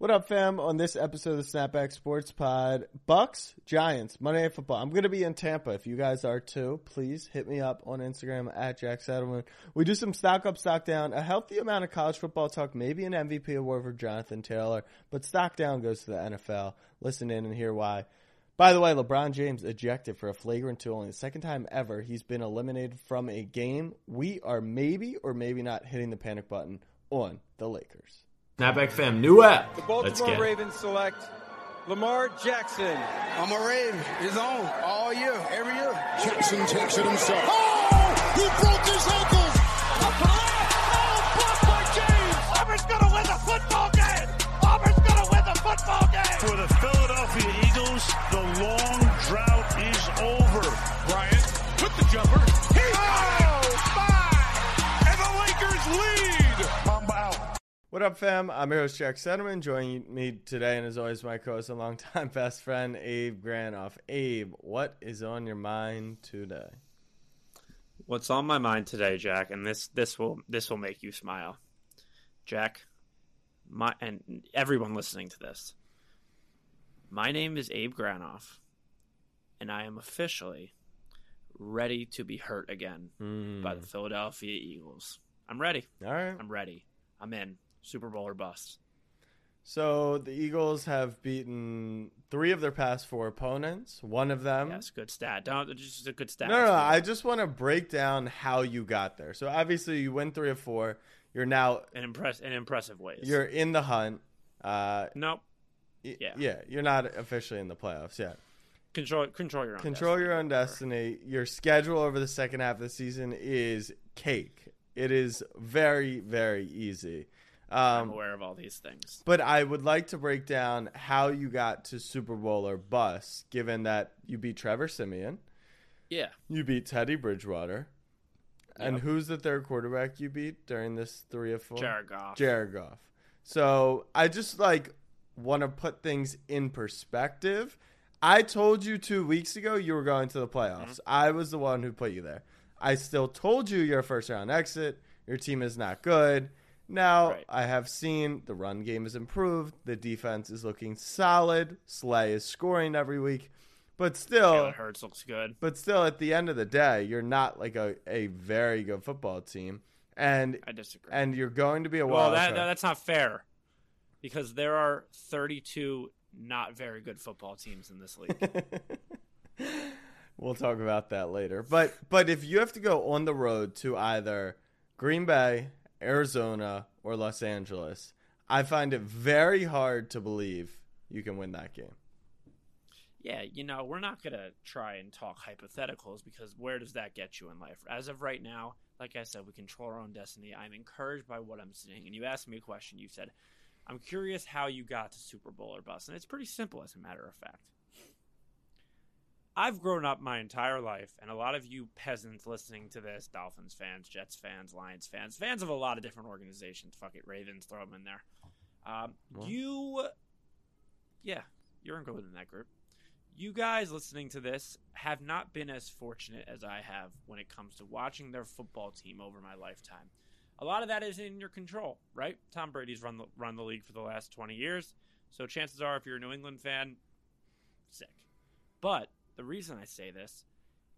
What up, fam? On this episode of the Snapback Sports Pod, Bucks, Giants, Monday Night Football. I'm going to be in Tampa. If you guys are too, please hit me up on Instagram at Jack Settleman. We do some stock up, stock down, a healthy amount of college football talk, maybe an MVP award for Jonathan Taylor, but stock down goes to the NFL. Listen in and hear why. By the way, LeBron James ejected for a flagrant two, only the second time ever he's been eliminated from a game. We are maybe or maybe not hitting the panic button on the Lakers. Snapback fam, new app. The Let's Baltimore get it. Ravens select Lamar Jackson. I'm a Raven. It's on all year, every year. Jackson takes it himself. Oh! He broke his ankles! Oh, blocked by James. Auburn's gonna win the football game. Auburn's gonna win the football game. For the Philadelphia Eagles, the long drought is over. Bryant with the jumper. What up, fam? I'm your host, Jack Settleman. Joining me today, and as always, my co-host and longtime best friend, Abe Granoff. Abe, what is on your mind today? What's on my mind today, Jack, and this this will this will make you smile. Jack, my and everyone listening to this. My name is Abe Granoff, and I am officially ready to be hurt again by the hmm. Philadelphia Eagles. I'm ready. All right. I'm ready. I'm in. Super Bowl or bust. So the Eagles have beaten three of their past four opponents. One of them. Yes, good stat. Don't just a good stat. No, no, no. I just want to break down how you got there. So obviously, you win three of four. You're now in impress in impressive ways. you're in the hunt. Uh, nope. y- Yeah. yeah. You're not officially in the playoffs yet. Control control your own Control destiny. your own destiny. Your schedule over the second half of the season is cake. It is very, very easy. I'm Um, aware of all these things. but I would like to break down how you got to Super Bowl or bust, given that you beat Trevor Siemian, Yeah. you beat Teddy Bridgewater, and Yep. who's the third quarterback you beat during this three of four? Jared Goff. Jared Goff. So I just like want to put things in perspective. I told you two weeks ago you were going to the playoffs. Mm-hmm. I was the one who put you there. I still told you you're first round exit. Your team is not good. Now Right. I have seen the run game is improved. The defense is looking solid. Slay is scoring every week, but still, Jalen Hurts looks good. but still, at the end of the day, you're not like a, a very good football team, and I disagree. and you're going to be a well, wild that, card. that's not fair because there are 32 not very good football teams in this league. we'll talk about that later. But but if you have to go on the road to either Green Bay, Arizona, or Los Angeles, I find it very hard to believe you can win that game. yeah, you know, we're not going to try and talk hypotheticals because where does that get you in life? As of right now, like I said, we control our own destiny. I'm encouraged by what I'm seeing. And you asked me a question. You said, I'm curious how you got to Super Bowl or bust. And it's pretty simple, as a matter of fact. I've grown up my entire life, and a lot of you peasants listening to this, Dolphins fans, Jets fans, Lions fans, fans of a lot of different organizations, fuck it, Ravens, throw them in there. Um, Well. you, yeah, you're included in that group. You guys listening to this have not been as fortunate as I have when it comes to watching their football team over my lifetime. A lot of that is in your control, right? Tom Brady's run the, run the league for the last 20 years, so chances are, if you're a New England fan, sick. But the reason I say this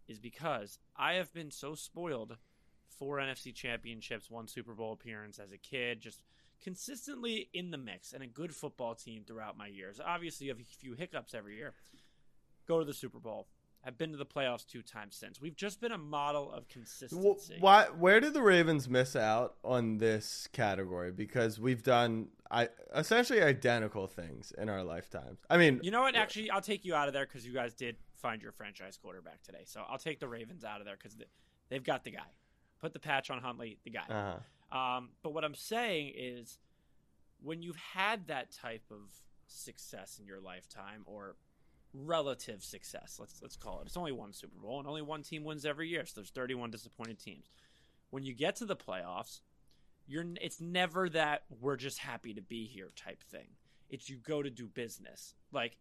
is because I have been so spoiled four NFC championships, one Super Bowl appearance as a kid, just consistently in the mix and a good football team throughout my years. Obviously, you have a few hiccups every year. Go to the Super Bowl. I've been to the playoffs two times since. We've just been a model of consistency. Why? Where did the Ravens miss out on this category? Because we've done I essentially identical things in our lifetimes. I mean, You know what? Uh, Actually, I'll take you out of there because you guys did find your franchise quarterback today. So I'll take the Ravens out of there because they've got the guy. Put the patch on Huntley, the guy. uh Um, but what I'm saying is, when you've had that type of success in your lifetime, or relative success, let's let's call it. It's only one Super Bowl, and only one team wins every year. So there's 31 disappointed teams. When you get to the playoffs, you're it's never that we're just happy to be here type thing. It's you go to do business. Like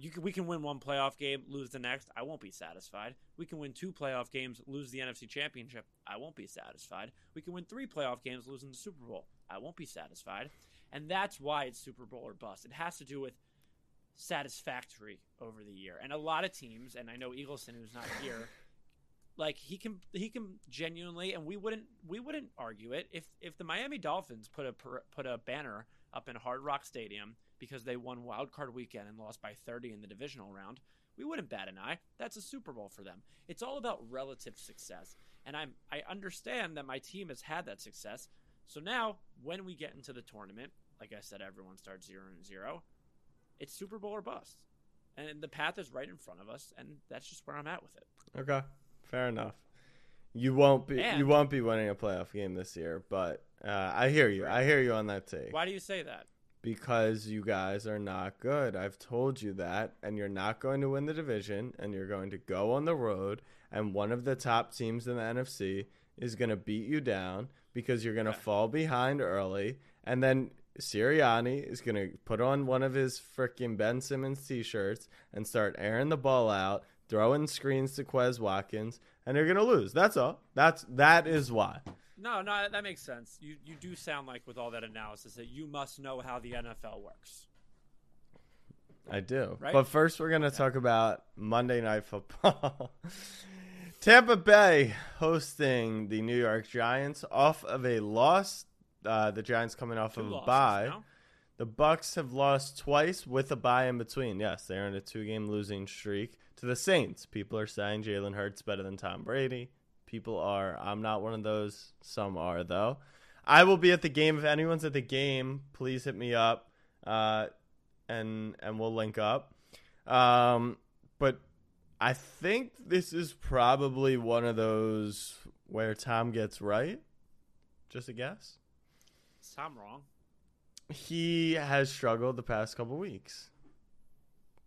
can, we can win one playoff game, lose the next. I won't be satisfied. We can win two playoff games, lose the NFC Championship. I won't be satisfied. We can win three playoff games, losing the Super Bowl. I won't be satisfied. And that's why it's Super Bowl or bust. It has to do with satisfactory over the year. And a lot of teams, and I know Eagleson who's not here, like he can he can genuinely and we wouldn't we wouldn't argue it if if the Miami Dolphins put a put a banner up in Hard Rock Stadium because they won wild card weekend and lost by 30 in the divisional round, we wouldn't bat an eye. That's a Super Bowl for them. It's all about relative success. And I'm I understand that my team has had that success. So now when we get into the tournament, like I said, everyone starts zero and zero. It's Super Bowl or bust. And the path is right in front of us, and that's just where I'm at with it. Okay, fair enough. You won't be And- you won't be winning a playoff game this year, but uh, I hear you. I hear you on that take. Why do you say that? Because you guys are not good. I've told you that, and you're not going to win the division, and you're going to go on the road, and one of the top teams in the NFC is going to beat you down because you're going to Okay. fall behind early, and then Sirianni is going to put on one of his freaking Ben Simmons t-shirts and start airing the ball out, throwing screens to Quez Watkins, and you're going to lose. That's all. That's that is why. No, no, that makes sense. You you do sound like with all that analysis that you must know how the NFL works. I do. Right? But first, we're going to talk about Monday Night Football. Tampa Bay hosting the New York Giants off of a loss. Uh, the Giants coming off Two of a bye. now. The Bucks have lost twice with a bye in between. Yes, they're in a two-game losing streak to the Saints. People are saying Jalen Hurts better than Tom Brady. People are. I'm not one of those. Some are though. I will be at the game. If anyone's at the game, please hit me up, uh, and and we'll link up. Um, but I think this is probably one of those where Tom gets right. Just a guess. Is Tom wrong? He has struggled the past couple weeks.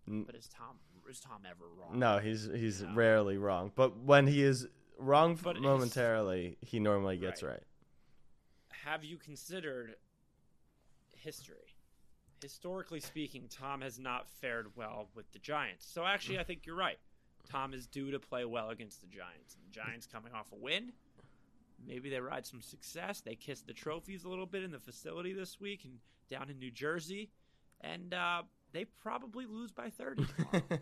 But is Tom is Tom ever wrong? No, he's he's No. rarely wrong. But when he is wrong But momentarily, he normally gets Right. right. Have you considered history? Historically speaking, Tom has not fared well with the Giants. So actually, I think you're right. Tom is due to play well against the Giants. And the Giants coming off a win. Maybe they ride some success. They kiss the trophies a little bit in the facility this week and down in New Jersey. And uh, they probably lose by 30 tomorrow.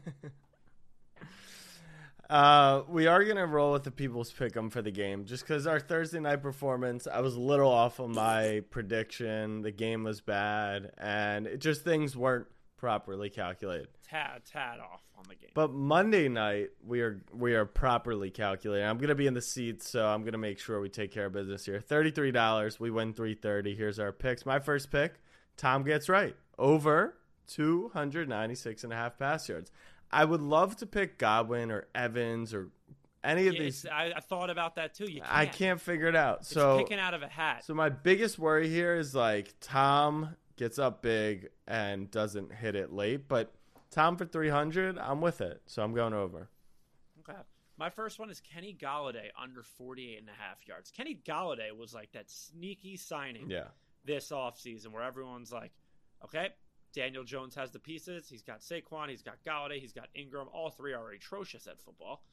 Uh, we are gonna roll with the people's pick 'em for the game, just because our Thursday night performance, I was a little off on my prediction. The game was bad, and it just things weren't properly calculated. tad, tad off on the game. But Monday night we are we are properly calculating. I'm gonna be in the seats, so I'm gonna make sure we take care of business here. Thirty three dollars. We win three thirty. Here's our picks. My first pick, Tom gets right. Over 296 and a half pass yards. I would love to pick Godwin or Evans or any of Yeah, these. I, I thought about that too. You can't. I can't figure it out. It's So picking out of a hat. so my biggest worry here is like Tom gets up big and doesn't hit it late, but Tom for 300, I'm with it. So I'm going over. Okay. My first one is Kenny Golladay under 48 and a half yards. Kenny Golladay was like that sneaky signing Yeah. this offseason where everyone's like, okay, Daniel Jones has the pieces. He's got Saquon, he's got Golladay, he's got Ingram. All three are atrocious at football.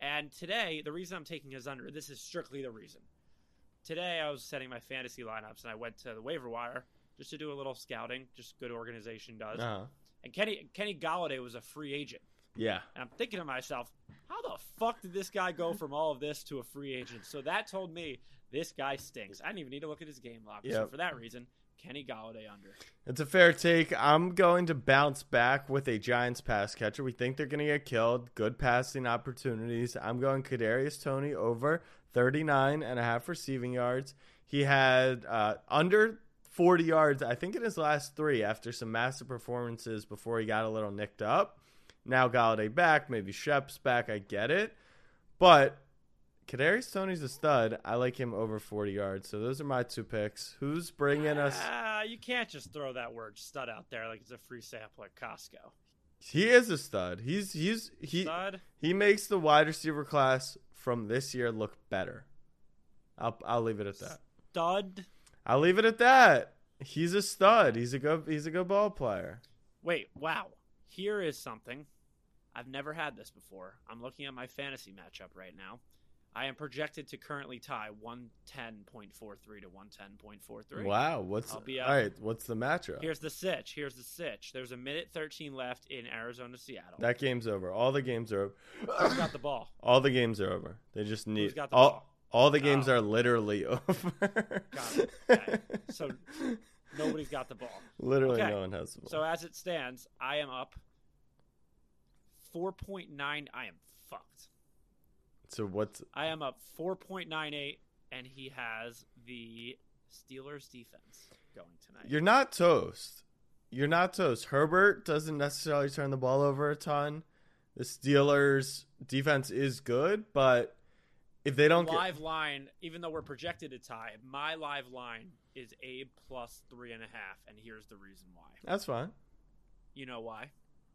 And today, the reason I'm taking his under, this is strictly the reason. Today, I was setting my fantasy lineups and I went to the waiver wire just to do a little scouting, just good organization does. Uh-huh. And Kenny Kenny Golladay was a free agent. Yeah. And I'm thinking to myself, how the fuck did this guy go from all of this to a free agent? So that told me this guy stinks. I didn't even need to look at his game log. So for that reason, Kenny Golladay under. It's a fair take. I'm going to bounce back with a Giants pass catcher. We think they're going to get killed. Good passing opportunities. I'm going Kadarius Toney over 39 and a half receiving yards. He had uh, under 40 yards, I think, in his last three after some massive performances before he got a little nicked up. Now Golladay back, maybe Shep's back. I get it, but Kadarius Toney's a stud. I like him over 40 yards. So those are my two picks. Who's bringing us? Ah, you can't just throw that word stud out there like it's a free sample at Costco. He is a stud. He's he's he Stud? he makes the wide receiver class from this year look better. I'll I'll leave it at that. Stud? I'll leave it at that. He's a stud. He's a good he's a good ball player. Wait, wow. Here is something. I've never had this before. I'm looking at my fantasy matchup right now. I am projected to currently tie 110.43 to 110.43. Wow, what's I'll be all right? What's the matchup? Here's the sitch. Here's the sitch. There's a minute 13 left in Arizona, Seattle. that game's over. All the games are over. Who's got the ball? All the games are over. They just need got the all. ball? All the games Oh. are literally over. Got it. Okay. So nobody's got the ball. literally, Okay. no one has the ball. So as it stands, I am up 4.9. I am fucked. So what's I am up 4.98, and he has the Steelers defense going tonight. You're not toast. You're not toast. Herbert doesn't necessarily turn the ball over a ton. The Steelers defense is good, but if they don't get live line, even though we're projected to tie, my live line is Abe plus three and a half, and here's the reason why. that's fine. You know why?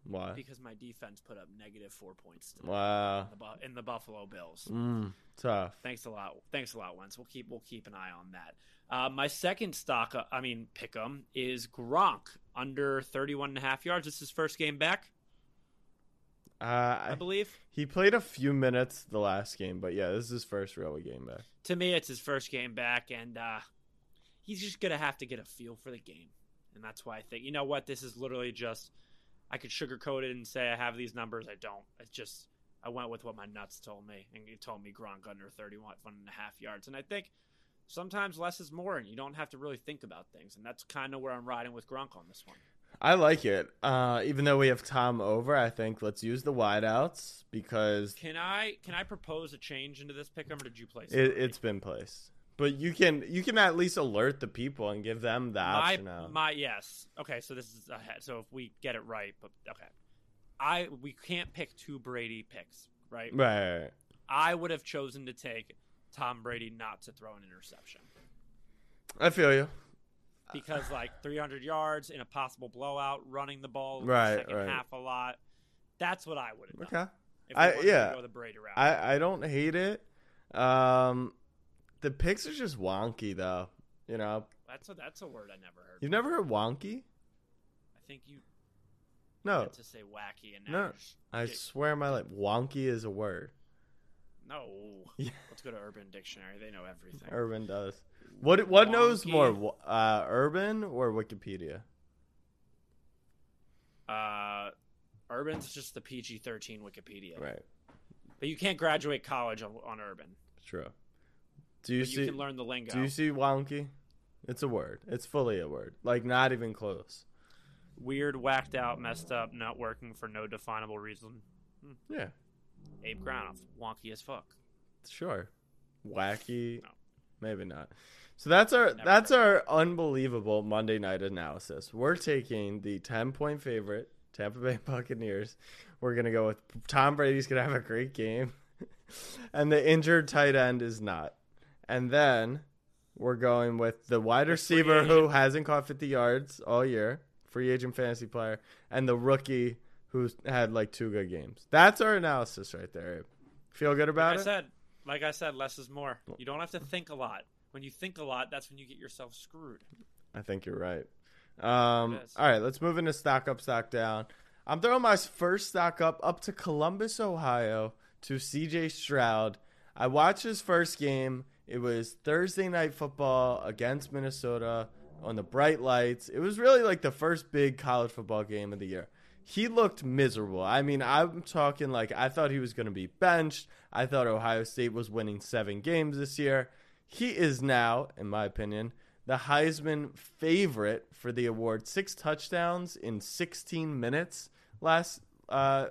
Why? Because my defense put up negative four points tonight Wow. in the in the Buffalo Bills. Mm, tough. Thanks a lot. Thanks a lot, Wentz. We'll keep we'll keep an eye on that. Uh, my second stock, uh, I mean pick'em, is Gronk under 31 and a half yards. This is his first game back, Uh, I I- believe. he played a few minutes the last game, but yeah, this is his first real game back. To me, it's his first game back, and uh, he's just gonna have to get a feel for the game, and that's why I think you know what this is literally just. I could sugarcoat it and say I have these numbers. I don't. It's just I went with what my nuts told me, and it told me Gronk under 31 and a half yards, and I think sometimes less is more, and you don't have to really think about things, and that's kind of where I'm riding with Gronk on this one. I like it. Uh, even though we have Tom over, I think let's use the wideouts because Can I can I propose a change into this pick, or did you place it, already? it's been placed. But you can you can at least alert the people and give them the my option now. my yes. Okay, so this is ahead. So if we get it right, but okay, I we can't pick two Brady picks, right? right. I would have chosen to take Tom Brady not to throw an interception I feel you. because like 300 yards in a possible blowout, running the ball in Right, the second right. half a lot. That's what I would have done. Okay. I- yeah. go the Brady route. I, I don't hate it. Um, the picks are just wonky though. You know, that's a that's a word I never heard. you've never heard wonky? I think you No, to say wacky and no. I get- swear my life, wonky is a word. no. Yeah. Let's go to Urban Dictionary. They know everything. Urban does. What what knows more, uh, Urban or Wikipedia? Uh, Urban's just the PG thirteen Wikipedia, Right. but you can't graduate college on, on Urban. True. Do you see? you can learn the lingo. do you see wonky? It's a word. It's fully a word. Like not even close. Weird, whacked out, messed up, not working for no definable reason. Hmm. Yeah. Abe Granoff, wonky as fuck. Sure. Wacky. No. Maybe not. So that's our Never that's our unbelievable Monday night analysis. We're taking the ten point favorite Tampa Bay Buccaneers. We're gonna go with Tom Brady's gonna have a great game, and the injured tight end is not. And then we're going with the wide receiver who hasn't caught fifty yards all year, free agent fantasy player, and the rookie who had like two good games. That's our analysis right there. Feel good about Like I it? said, like I said, less is more. You don't have to think a lot. When you think a lot, that's when you get yourself screwed. I think you're right. Um, all right, let's move into stock up, stock down. I'm throwing my first stock up up to Columbus, Ohio, to CJ Stroud. I watched his first game. It was Thursday night football against Minnesota on the bright lights. It was really like the first big college football game of the year. He looked miserable. I mean, I'm talking like I thought he was going to be benched. I thought Ohio State was winning seven games this year. He is now, in my opinion, the Heisman favorite for the award. Six touchdowns in 16 minutes last uh,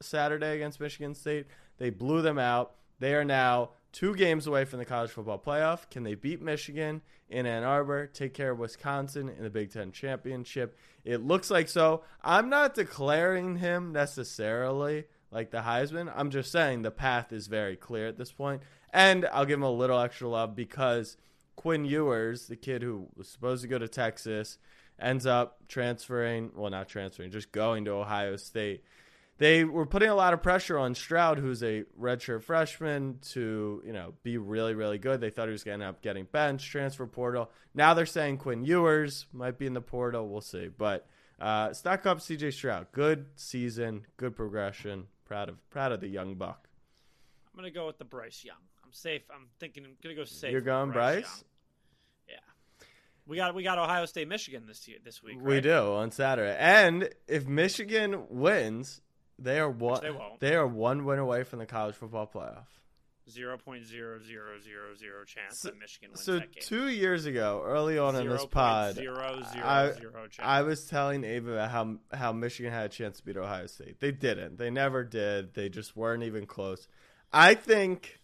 Saturday against Michigan State. They blew them out. They are now two games away from the college football playoff. Can they beat Michigan in Ann Arbor, take care of Wisconsin in the Big Ten championship? It looks like so. I'm not declaring him necessarily like the Heisman. I'm just saying the path is very clear at this point. And I'll give him a little extra love because Quinn Ewers, the kid who was supposed to go to Texas, ends up transferring, well, not transferring, just going to Ohio State. They were putting a lot of pressure on Stroud, who's a redshirt freshman, to you know be really, really good. They thought he was going to end up getting benched, transfer portal. Now they're saying Quinn Ewers might be in the portal. We'll see. But uh, stock up CJ Stroud. Good season, good progression. Proud of proud of the young buck. I'm gonna go with the Bryce Young. I'm safe. I'm thinking I'm gonna go safe. You're going Bryce. Bryce? Yeah. We got we got Ohio State, Michigan this year this week. We right? do on Saturday. And if Michigan wins, they are one. they. They are one win away from the college football playoff. Zero point zero zero zero zero chance that Michigan wins So that game. two years ago, early on in this pod, Zero zero I, zero chance. I was telling Ava about how how Michigan had a chance to beat Ohio State. They didn't. They never did. They just weren't even close. I think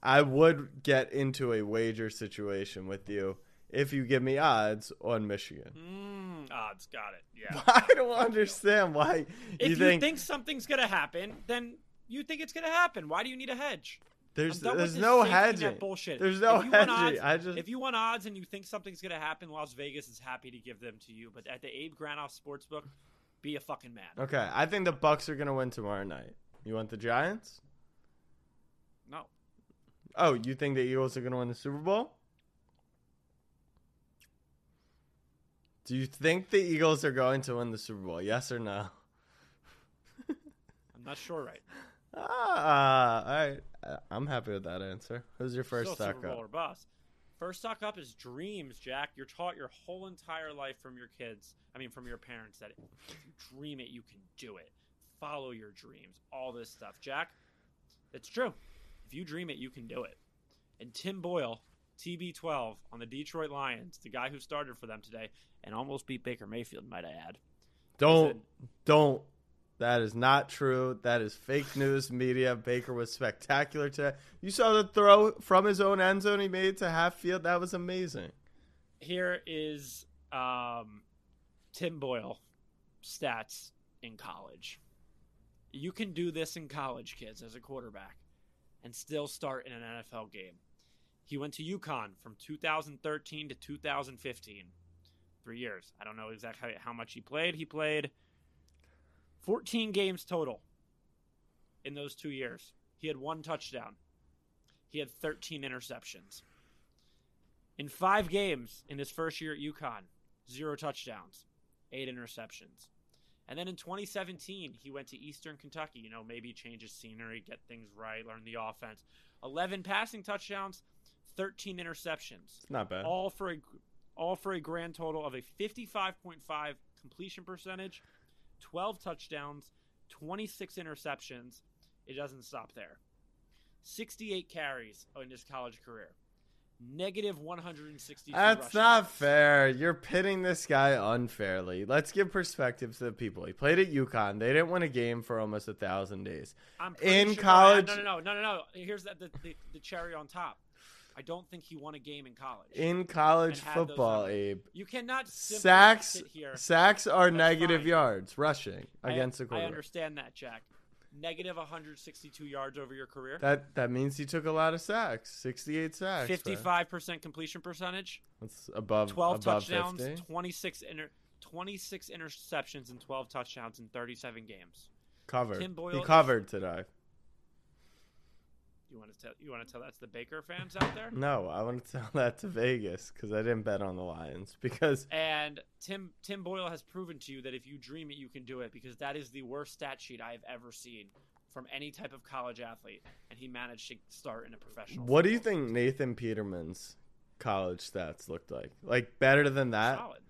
I would get into a wager situation with you if you give me odds on Michigan. Mm, odds, got it. Yeah. I don't understand why if you you think, think something's gonna happen, then you think it's gonna happen. Why do you need a hedge? there's I'm done with there's no hedging. bullshit. There's no if you want hedging. Odds, I just if you want odds and you think something's gonna happen, Las Vegas is happy to give them to you. But at the Abe Granoff Sportsbook, be a fucking man. okay. I think the Bucks are gonna win tomorrow night. You want the Giants? No, Oh, you think the Eagles are going to win the Super Bowl? Do you think the Eagles are going to win the Super Bowl? Yes or no? I'm not sure right. Ah, all right. I'm happy with that answer. Who's your first Still stock Super Bowl up? or bust. First stock up is dreams, Jack. You're taught your whole entire life from your kids. I mean, from your parents that if you dream it, you can do it. Follow your dreams. All this stuff, Jack. It's true. If you dream it, you can do it. And Tim Boyle, TB12 on the Detroit Lions, the guy who started for them today and almost beat Baker Mayfield, might I add. Don't, don't. That is not true. That is fake news media. Baker was spectacular today. You saw the throw from his own end zone he made to half field. That was amazing. Here is um, Tim Boyle stats in college. You can do this in college, kids, as a quarterback, and still start in an NFL game. He went to UConn from 2013 to 2015, three years. I don't know exactly how much he played. He played 14 games total in those two years. He had one touchdown. He had 13 interceptions. In five games in his first year at UConn, zero touchdowns, eight interceptions. And then in 2017, he went to Eastern Kentucky. You know, maybe change his scenery, get things right, learn the offense. 11 passing touchdowns, 13 interceptions, It's not bad. all for a all for a grand total of a 55.5 completion percentage, 12 touchdowns, 26 interceptions. It doesn't stop there. 68 carries in his college career. Negative 162 That's not fair. You're pitting this guy unfairly. Let's give perspective to the people. He played at UConn. They didn't win a game for almost a thousand days. I'm in sure- college- No, no, no, no, no, no. Here's the, the, the cherry on top. I don't think he won a game in college. In college And had those football. Abe, you cannot sacks sit here. sacks are That's negative fine. yards rushing I- against the quarterback. I understand that, Jack. Negative 162 yards over your career. That that means he took a lot of sacks. 68 sacks. 55% completion percentage. That's above 12 above touchdowns, 50. 26 inter, 26 interceptions and 12 touchdowns in 37 games. Covered. Tim Boyle he covered today. You want to tell you want to tell that's the Baker fans out there? No, I want to tell that to Vegas because I didn't bet on the Lions because And Tim Tim Boyle has proven to you that if you dream it, you can do it because that is the worst stat sheet I have ever seen from any type of college athlete, and he managed to start in a professional. what do you think Nathan Peterman's college stats looked like? Like better than that? Solid.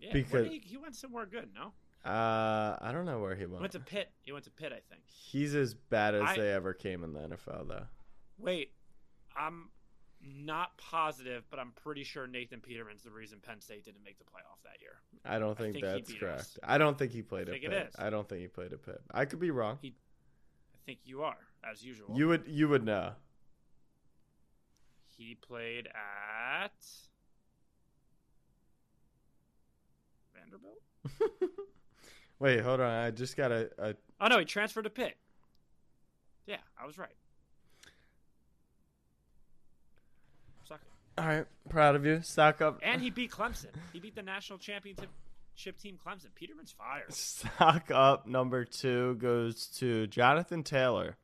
Yeah, because- he, he went somewhere good. No, Uh, I don't know where he went. he went. went to Pitt. He went to Pitt, I think. He's as bad as I- they ever came in the NFL, though. Wait, I'm not positive, but I'm pretty sure Nathan Peterman's the reason Penn State didn't make the playoff that year. I don't think, think that's correct. us. I don't think he played I at think it Pitt. is. I don't think he played at Pitt. I could be wrong. He, I think you are, as usual. You would you would know. He played at Vanderbilt. Wait, hold on. I just got a, a Oh no, he transferred to Pitt. Yeah, I was right. Suck it. All right. Proud of you. Stock up. And he beat Clemson. He beat the national championship team Clemson. Peterman's fired. Stock up number two goes to Jonathan Taylor.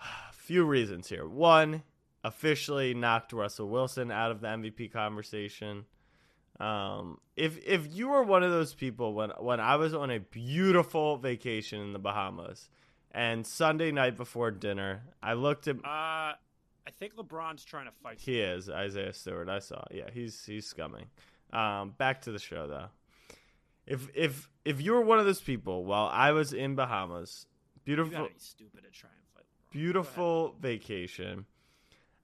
A Few reasons here. One, officially knocked Russell Wilson out of the MVP conversation. Um, if if you were one of those people when when I was on a beautiful vacation in the Bahamas, and Sunday night before dinner, I looked at Uh, I think LeBron's trying to fight. He is Isaiah Stewart. I saw. Yeah, he's he's scumming. Um, back to the show though. If if if you were one of those people while I was in Bahamas, beautiful be stupid to try and fight LeBron. Beautiful vacation.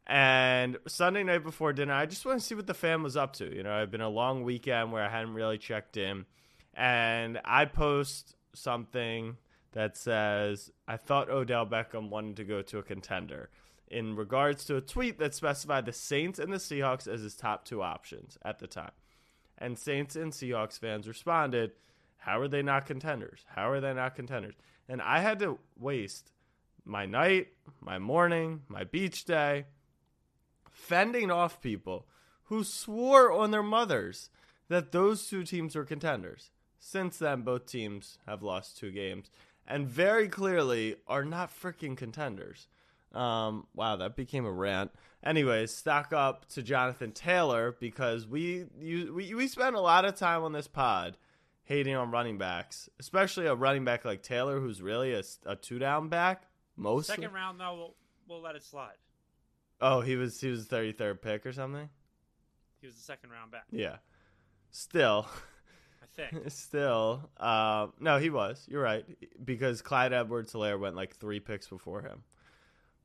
And Sunday night before dinner, I just want to see what the fam was up to. You know, I've been a long weekend where I hadn't really checked in. And I post something that says, I thought Odell Beckham wanted to go to a contender in regards to a tweet that specified the Saints and the Seahawks as his top two options at the time. And Saints and Seahawks fans responded, How are they not contenders? How are they not contenders? And I had to waste my night, my morning, my beach day, fending off people who swore on their mothers that those two teams were contenders. Since then, both teams have lost two games and very clearly are not freaking contenders. Um, wow, that became a rant. Anyways, stock up to Jonathan Taylor because we you, we we spend a lot of time on this pod hating on running backs, especially a running back like Taylor, who's really a, a two down back. Mostly. Second round though, we'll, we'll let it slide. Oh, he was he was thirty third pick or something. He was the second round back. Yeah. Still, I think. still, uh, no, he was. You're right because Clyde Edwards-Helaire went like three picks before him.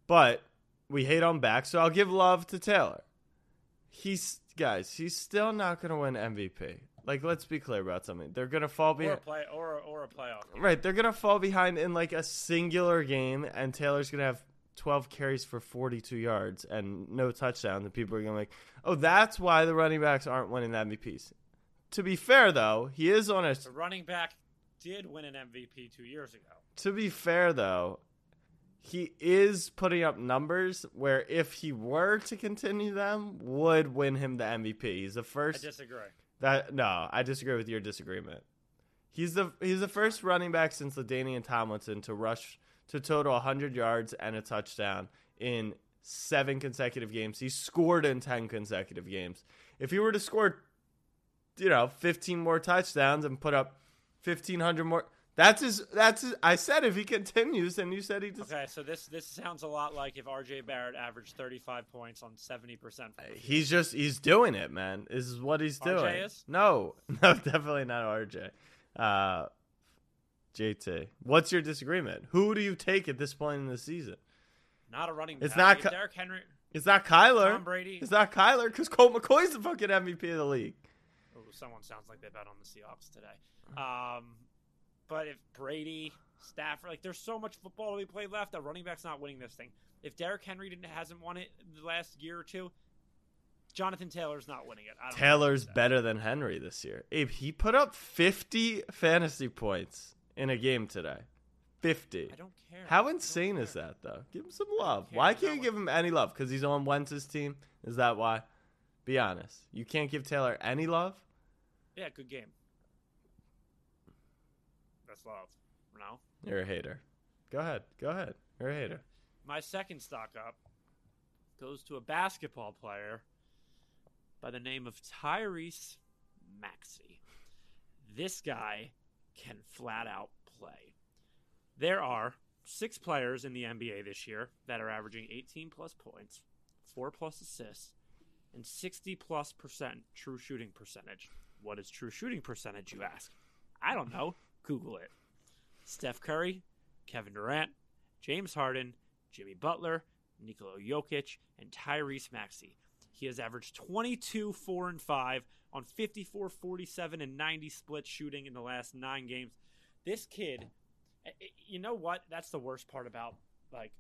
But we hate on back, so I'll give love to Taylor. He's guys, he's still not going to win MVP. Like, let's be clear about something. They're going to fall or a behind. play or or a playoff. game. Right, they're going to fall behind in like a singular game, and Taylor's going to have 12 carries for 42 yards and no touchdown. and people are going to like, oh, that's why the running backs aren't winning the MVPs. To be fair, though, he is on a. The running back did win an MVP two years ago. To be fair, though, he is putting up numbers where if he were to continue them, would win him the MVP. He's the first I disagree. That no, I disagree with your disagreement. He's the he's the first running back since LaDainian Tomlinson to rush to total 100 yards and a touchdown in seven consecutive games. He scored in 10 consecutive games. If he were to score, you know, 15 more touchdowns and put up 1500 more, that's his. That's his. I said if he continues, and you said he just. Okay, so this this sounds a lot like if R.J. Barrett averaged 35 points on 70 percent. He's just he's doing it, man. This is what he's doing. RJ is? No, no, definitely not RJ. Uh, JT, what's your disagreement? Who do you take at this point in the season? Not a running. It's back. not If Ky- Derrick Henry. It's not Kyler. Tom Brady. It's not Kyler because Colt McCoy's the fucking MVP of the league. Oh, someone sounds like they bet on the Seahawks today. Um, but if Brady, Stafford, like there's so much football to be played left. that running back's not winning this thing. If Derrick Henry didn't hasn't won it the last year or two, Jonathan Taylor's not winning it. I don't Taylor's better than Henry this year. Abe, he put up 50 fantasy points in a game today. 50. I don't care. How insane is that, though? Give him some love. Why can't you give him any love? Because he's on Wentz's team? Is that why? Be honest. You can't give Taylor any love? Yeah, good game. That's love. No. You're a hater. Go ahead. Go ahead. You're a hater. My second stock up goes to a basketball player by the name of Tyrese Maxey. This guy can flat out play. There are six players in the NBA this year that are averaging 18 plus points, 4 plus assists, and 60 plus percent true shooting percentage. What is true shooting percentage, you ask? I don't know. Google it. Steph Curry, Kevin Durant, James Harden, Jimmy Butler, Nikola Jokic, and Tyrese Maxey. He has averaged 22, 4, and 5 on 54, 47, and 90 split shooting in the last nine games. This kid, eh, eh, you know what? That's the worst part about like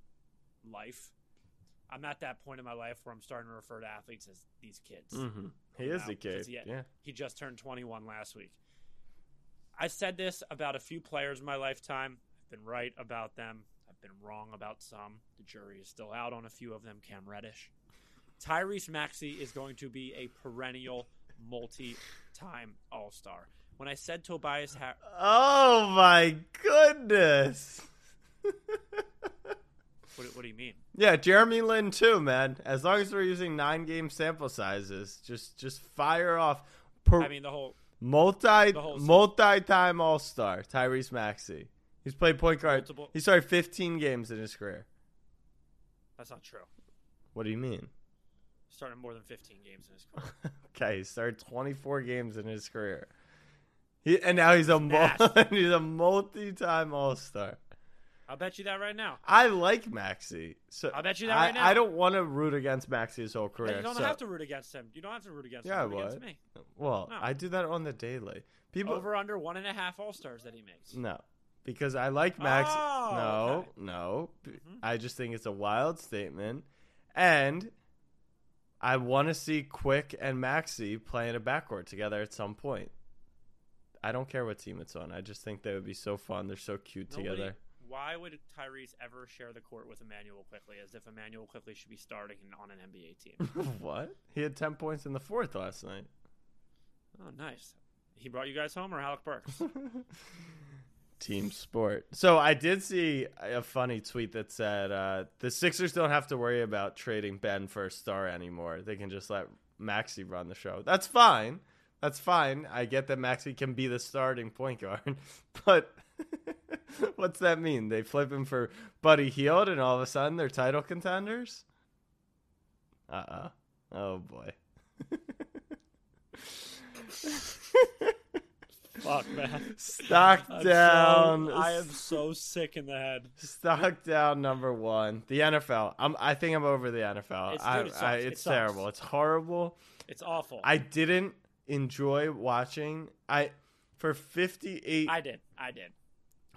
life. I'm at that point in my life where I'm starting to refer to athletes as these kids. Mm-hmm. He is know, a kid. he- Yeah. He just turned 21 last week. I said this about a few players in my lifetime. I've been right about them. I've been wrong about some. The jury is still out on a few of them. Cam Reddish. Tyrese Maxey is going to be a perennial multi-time All-Star. When I said Tobias Harris, Oh, my goodness. what, what do you mean? Yeah, Jeremy Lin too, man. As long as we're using nine game sample sizes, just just fire off. Per- I mean the whole multi the whole season. multi time All Star Tyrese Maxey. He's played point guard. Multiple- He started 15 games in his career. that's not true. What do you mean? Started more than 15 games in his career. Okay, he started 24 games in his career. He, and now he's a mul- he's a multi-time All-Star. I'll bet you that right now. I like Maxey. So I'll bet you that I, right now. I don't want to root against Maxey his whole But career. you don't so- have to root against him. You don't have to root against Yeah, him. Against me. Well, No. I do that on the daily. People Over under one and a half All Stars that he makes. no, because I like Max. Oh, no, okay. no. Mhm. I just think it's a wild statement, and I want to see Quick and Maxey playing a backcourt together at some point. I don't care what team it's on. I just think they would be so fun. They're so cute Nobody- together. Why would Tyrese ever share the court with Immanuel Quickley as if Immanuel Quickley should be starting on an NBA team? what? He had ten points in the fourth last night. oh, nice. He brought you guys home or Alec Burks? Team sport. So I did see a funny tweet that said uh, the Sixers don't have to worry about trading Ben for a star anymore. They can just let Maxey run the show. That's fine. That's fine. I get that Maxey can be the starting point guard, but what's that mean? They flip him for Buddy Hield, and all of a sudden they're title contenders. Uh uh Oh boy. Fuck, man. Stock I'm down. So, I am so sick in the head. Stock down number one. The NFL. I'm. I think I'm over the NFL. It's- I, dude, it. I, it's sucks. terrible. It's horrible. It's awful. I didn't enjoy watching. I for 58 I did. I did.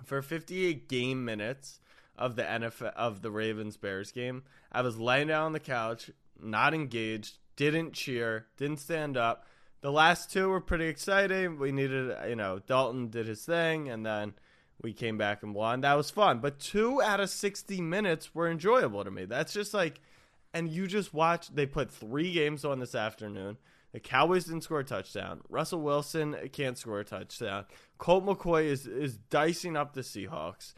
For 58 game minutes of the NFL of the Ravens Bears game. I was laying down on the couch, not engaged, didn't cheer, didn't stand up. The last two were pretty exciting. We needed, you know, Dalton did his thing, and then we came back and won. That was fun. But two out of 60 minutes were enjoyable to me. That's just like, and you just watch, they put three games on this afternoon. The Cowboys didn't score a touchdown. Russell Wilson can't score a touchdown. Colt McCoy is, is dicing up the Seahawks.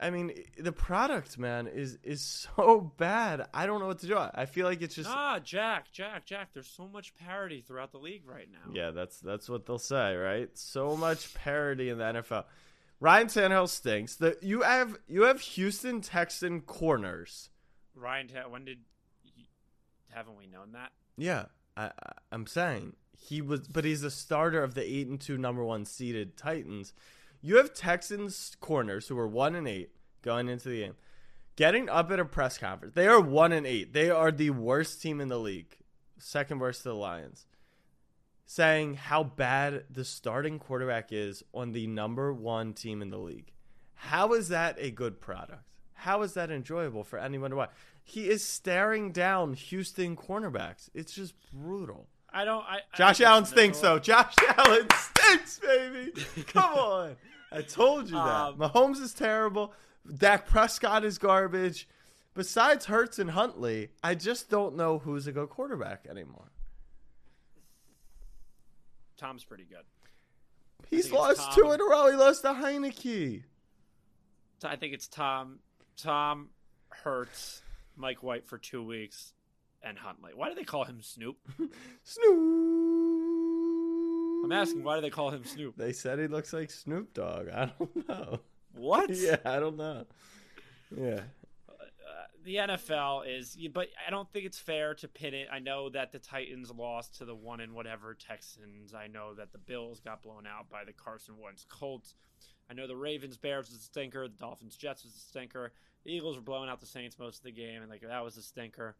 I mean, the product, man, is is so bad. I don't know what to do. I feel like it's just Ah, Jack, Jack, Jack. There's so much parity throughout the league right now. Yeah, that's that's what they'll say, right? So much parity in the NFL. Ryan Tannehill stinks. The you have you have Houston Texan corners. Ryan, when did? Haven't we known that? Yeah, I, I'm saying he was, but he's the starter of the eight and two number one seeded Titans. You have Texans corners who are one and eight going into the game, getting up at a press conference. They are one and eight. They are the worst team in the league, second worst to the Lions. Saying how bad the starting quarterback is on the number one team in the league. How is that a good product? How is that enjoyable for anyone to watch? He is staring down Houston cornerbacks. It's just brutal. I don't. I, I Josh don't Allen stinks, though. Josh Allen stinks, baby. Come on. I told you that. Um, Mahomes is terrible. Dak Prescott is garbage. Besides Hurts and Huntley, I just don't know who's a good quarterback anymore. Tom's pretty good. He's lost two in a row. He lost to Heinicke. I think it's Tom, Tom Hurts, Mike White for two weeks, and Huntley. Why do they call him Snoop? Snoop. I'm asking why do they call him Snoop? They said he looks like Snoop Dogg. I don't know. What? yeah, I don't know. Yeah. the NFL is, but I don't think it's fair to pin it. I know that the Titans lost to the one and whatever Texans. I know that the Bills got blown out by the Carson Wentz Colts. I know the Ravens Bears was a stinker. The Dolphins Jets was a stinker. The Eagles were blowing out the Saints most of the game, and like that was a stinker.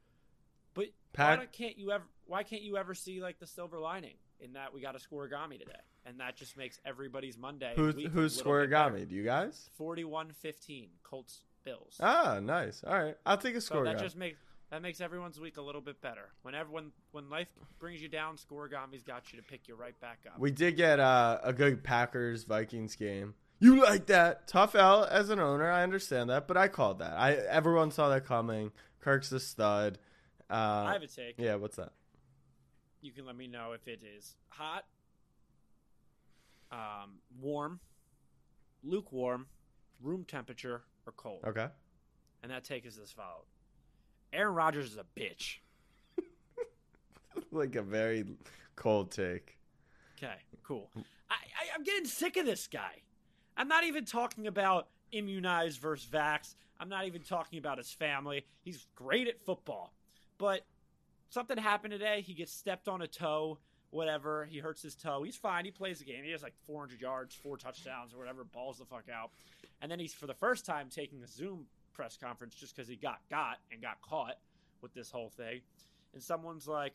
But Pack- why can't you ever? Why can't you ever see like the silver lining in that we got a scorigami today, and that just makes everybody's Monday. Who's who's scorigami? Do you guys? 41-15, Colts Bills. Ah, nice. All right, I'll take a So scorigami. that just makes that makes everyone's week a little bit better. When everyone when life brings you down, Scorigami's got you to pick you right back up. We did get uh, a good Packers Vikings game. You like that? Tough L as an owner, I understand that, but I called that. I everyone saw that coming. Kirk's a stud. Uh, I have a take. yeah, what's that? You can let me know if it is hot, um, warm, lukewarm, room temperature, or cold. Okay. And that take is as followed: Aaron Rodgers is a bitch. like a very cold take. Okay, cool. I, I, I'm getting sick of this guy. I'm not even talking about immunized versus vax. I'm not even talking about his family. He's great at football. But something happened today. He gets stepped on a toe, whatever. He hurts his toe. He's fine. He plays the game. He has like 400 yards, four touchdowns, or whatever. Balls the fuck out. And then he's for the first time taking a Zoom press conference just because he got got and got caught with this whole thing. And someone's like,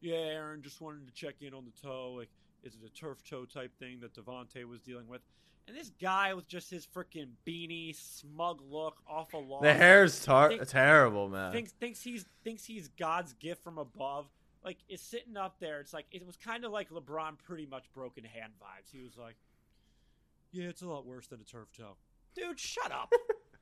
"Yeah, Aaron, just wanted to check in on the toe. Like, is it a turf toe type thing that Devontae was dealing with?" And this guy with just his freaking beanie, smug look, awful long. The hair's tar- Think- terrible, man. thinks thinks he's thinks he's God's gift from above. Like is sitting up there. It's like it was kind of like LeBron, pretty much broken hand vibes. He was like, "Yeah, it's a lot worse than a turf toe." Dude, shut up.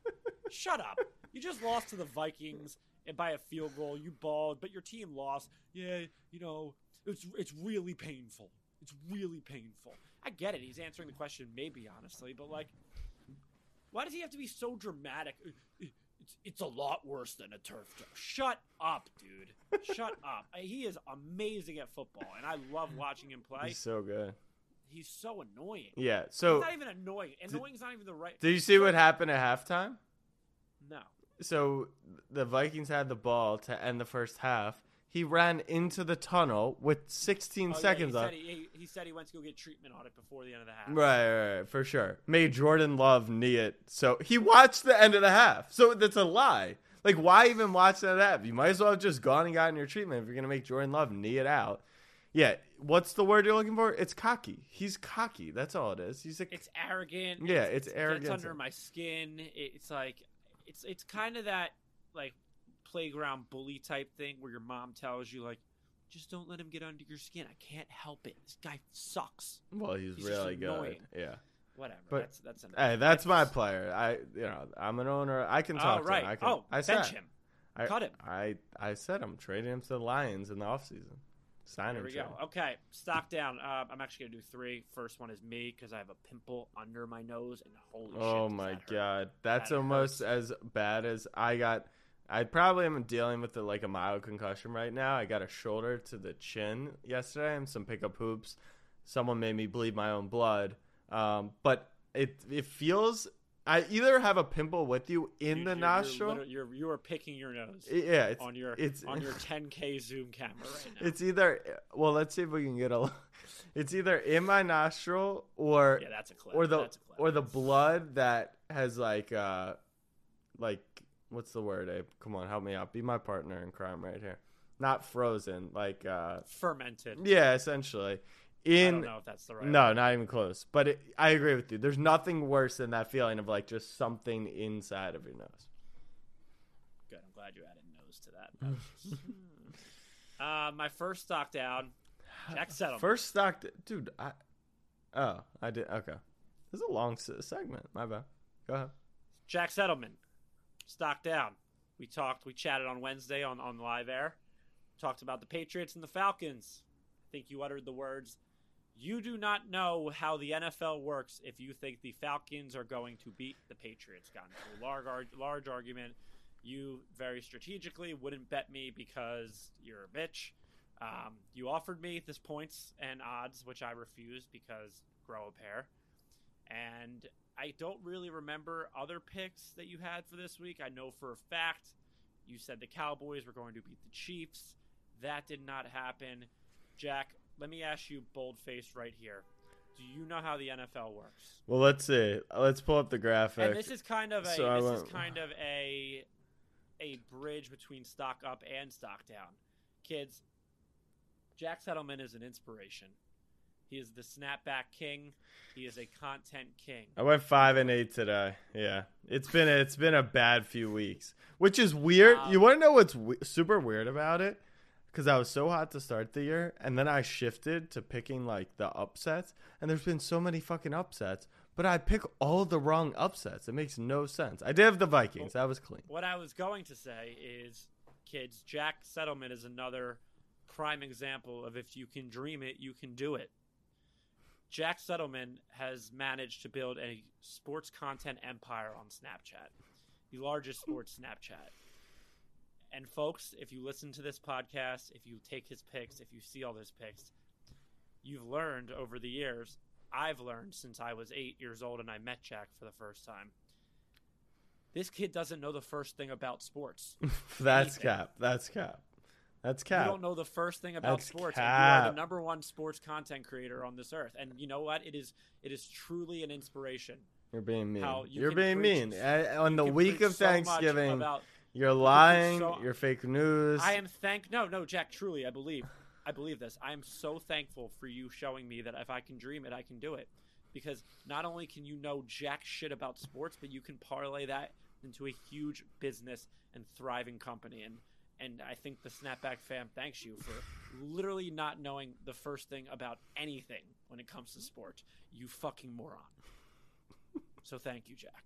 shut up. You just lost to the Vikings and by a field goal. You balled, but your team lost. Yeah, you know it's it's really painful. It's really painful. I get it. He's answering the question, maybe honestly, but like, why does he have to be so dramatic? It's, it's a lot worse than a turf toe. Shut up, dude. Shut up. He is amazing at football, and I love watching him play. He's so good. He's so annoying. Yeah. He's So, not even annoying. Annoying's not even the right. did you see what happened at halftime? No. So the Vikings had the ball to end the first half. He ran into the tunnel with 16 Oh, yeah, seconds he left. Said he, he, he said he went to go get treatment on it before the end of the half. Right, right, right, for sure. Made Jordan Love knee it. So he watched the end of the half. So that's a lie. Like, why even watch that half? You might as well have just gone and gotten your treatment if you're gonna make Jordan Love knee it out. Yeah, what's the word you're looking for? It's cocky. He's cocky. That's all it is. He's a It's arrogant. Yeah, it's arrogant. It's under my skin. It's like it's it's kind of that like playground bully type thing where your mom tells you like, just don't let him get under your skin. I can't help it. This guy sucks. well, he's, He's really good. annoying. Yeah. Whatever. But- that's that's. Hey, that's my player. I, you know, I'm an owner. I can Oh talk to right. him. I can, oh, I said, bench him. I, Cut him. I, I said I'm trading him to the Lions in the offseason. Sign There him. we trade. go. Okay, stock down. Uh, I'm actually gonna do three. First one is me because I have a pimple under my nose, and holy shit! Oh does my that god, that's That almost hurts. as bad as I got. I probably am dealing with a, like a mild concussion right now. I got a shoulder to the chin yesterday and some pickup hoops. Someone made me bleed my own blood. Um, but it it feels. I either have a pimple with you in Dude, the you're- nostril. You're, you are picking your nose yeah, it's on your it's on your 10k zoom camera right now. it's either. Well, let's see if we can get a. It's either in my nostril or yeah, that's a clip. or the that's a clip. or the blood that has like uh like what's the word Abe? Come on, help me out. Be my partner in crime right here. Not frozen, like uh fermented. yeah, essentially. I In don't know if that's the right. no, not even close. But it, I agree with you. There's nothing worse than that feeling of like just something inside of your nose. Good. I'm glad you added nose to that. That was uh, my first stock down. Jack Settleman. First stock, dude. I oh, I did okay. This is a long segment. My bad. Go ahead. Jack Settleman, stock down. We talked, we chatted on Wednesday on, on live air. Talked about the Patriots and the Falcons. I think you uttered the words, You do not know how the NFL works if you think the Falcons are going to beat the Patriots. Got into a large, large argument. You very strategically wouldn't bet me because you're a bitch. Um, you offered me this points and odds, which I refused because grow a pair. And I don't really remember other picks that you had for this week. I know for a fact you said the Cowboys were going to beat the Chiefs. That did not happen. Jack, let me ask you bold faced right here. Do you know how the NFL works? Well, let's see. Let's pull up the graphic. And this is kind of a So this is kind of a a bridge between stock up and stock down. Kids, Jack Settleman is an inspiration. He is the snapback king. He is a content king. I went five and eight today. Yeah, it's been it's been a bad few weeks, which is weird. Um, you want to know what's w- super weird about it? Because I was so hot to start the year, and then I shifted to picking like the upsets, and there's been so many fucking upsets, but I pick all the wrong upsets. It makes no sense. I did have the Vikings. That was clean. What I was going to say is, kids, Jack Settleman is another prime example of if you can dream it, you can do it. Jack Settleman has managed to build a sports content empire on Snapchat, the largest sports Snapchat. And folks, if you listen to this podcast, if you take his picks, if you see all his picks, you've learned over the years. I've learned since I was eight years old and I met Jack for the first time This kid doesn't know the first thing about sports. That's cap. That's cap. That's cat. You don't know the first thing about That's sports. And you are the number one sports content creator on this earth. And you know what? It is it is truly an inspiration. You're being mean. How you You're being mean. On the week of so Thanksgiving, about- you're lying. so- you're fake news. I am thank no no Jack. Truly, I believe I believe this. I am so thankful for you showing me that if I can dream it, I can do it. Because not only can you know jack shit about sports, but you can parlay that into a huge business and thriving company. And and I think the Snapback fam thanks you for literally not knowing the first thing about anything when it comes to sport. You fucking moron. So thank you, Jack.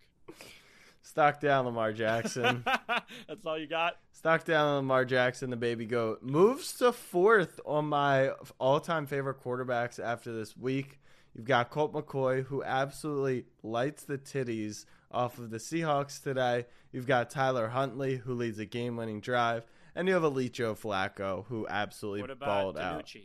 Stock down, Lamar Jackson. That's all you got. Stock down, Lamar Jackson, the baby goat. Moves to fourth on my all-time favorite quarterbacks after this week. You've got Colt McCoy, who absolutely lights the titties off of the Seahawks today. You've got Tyler Huntley, who leads a game-winning drive, and you have Elite Joe Flacco, who absolutely What balled out. DiNucci?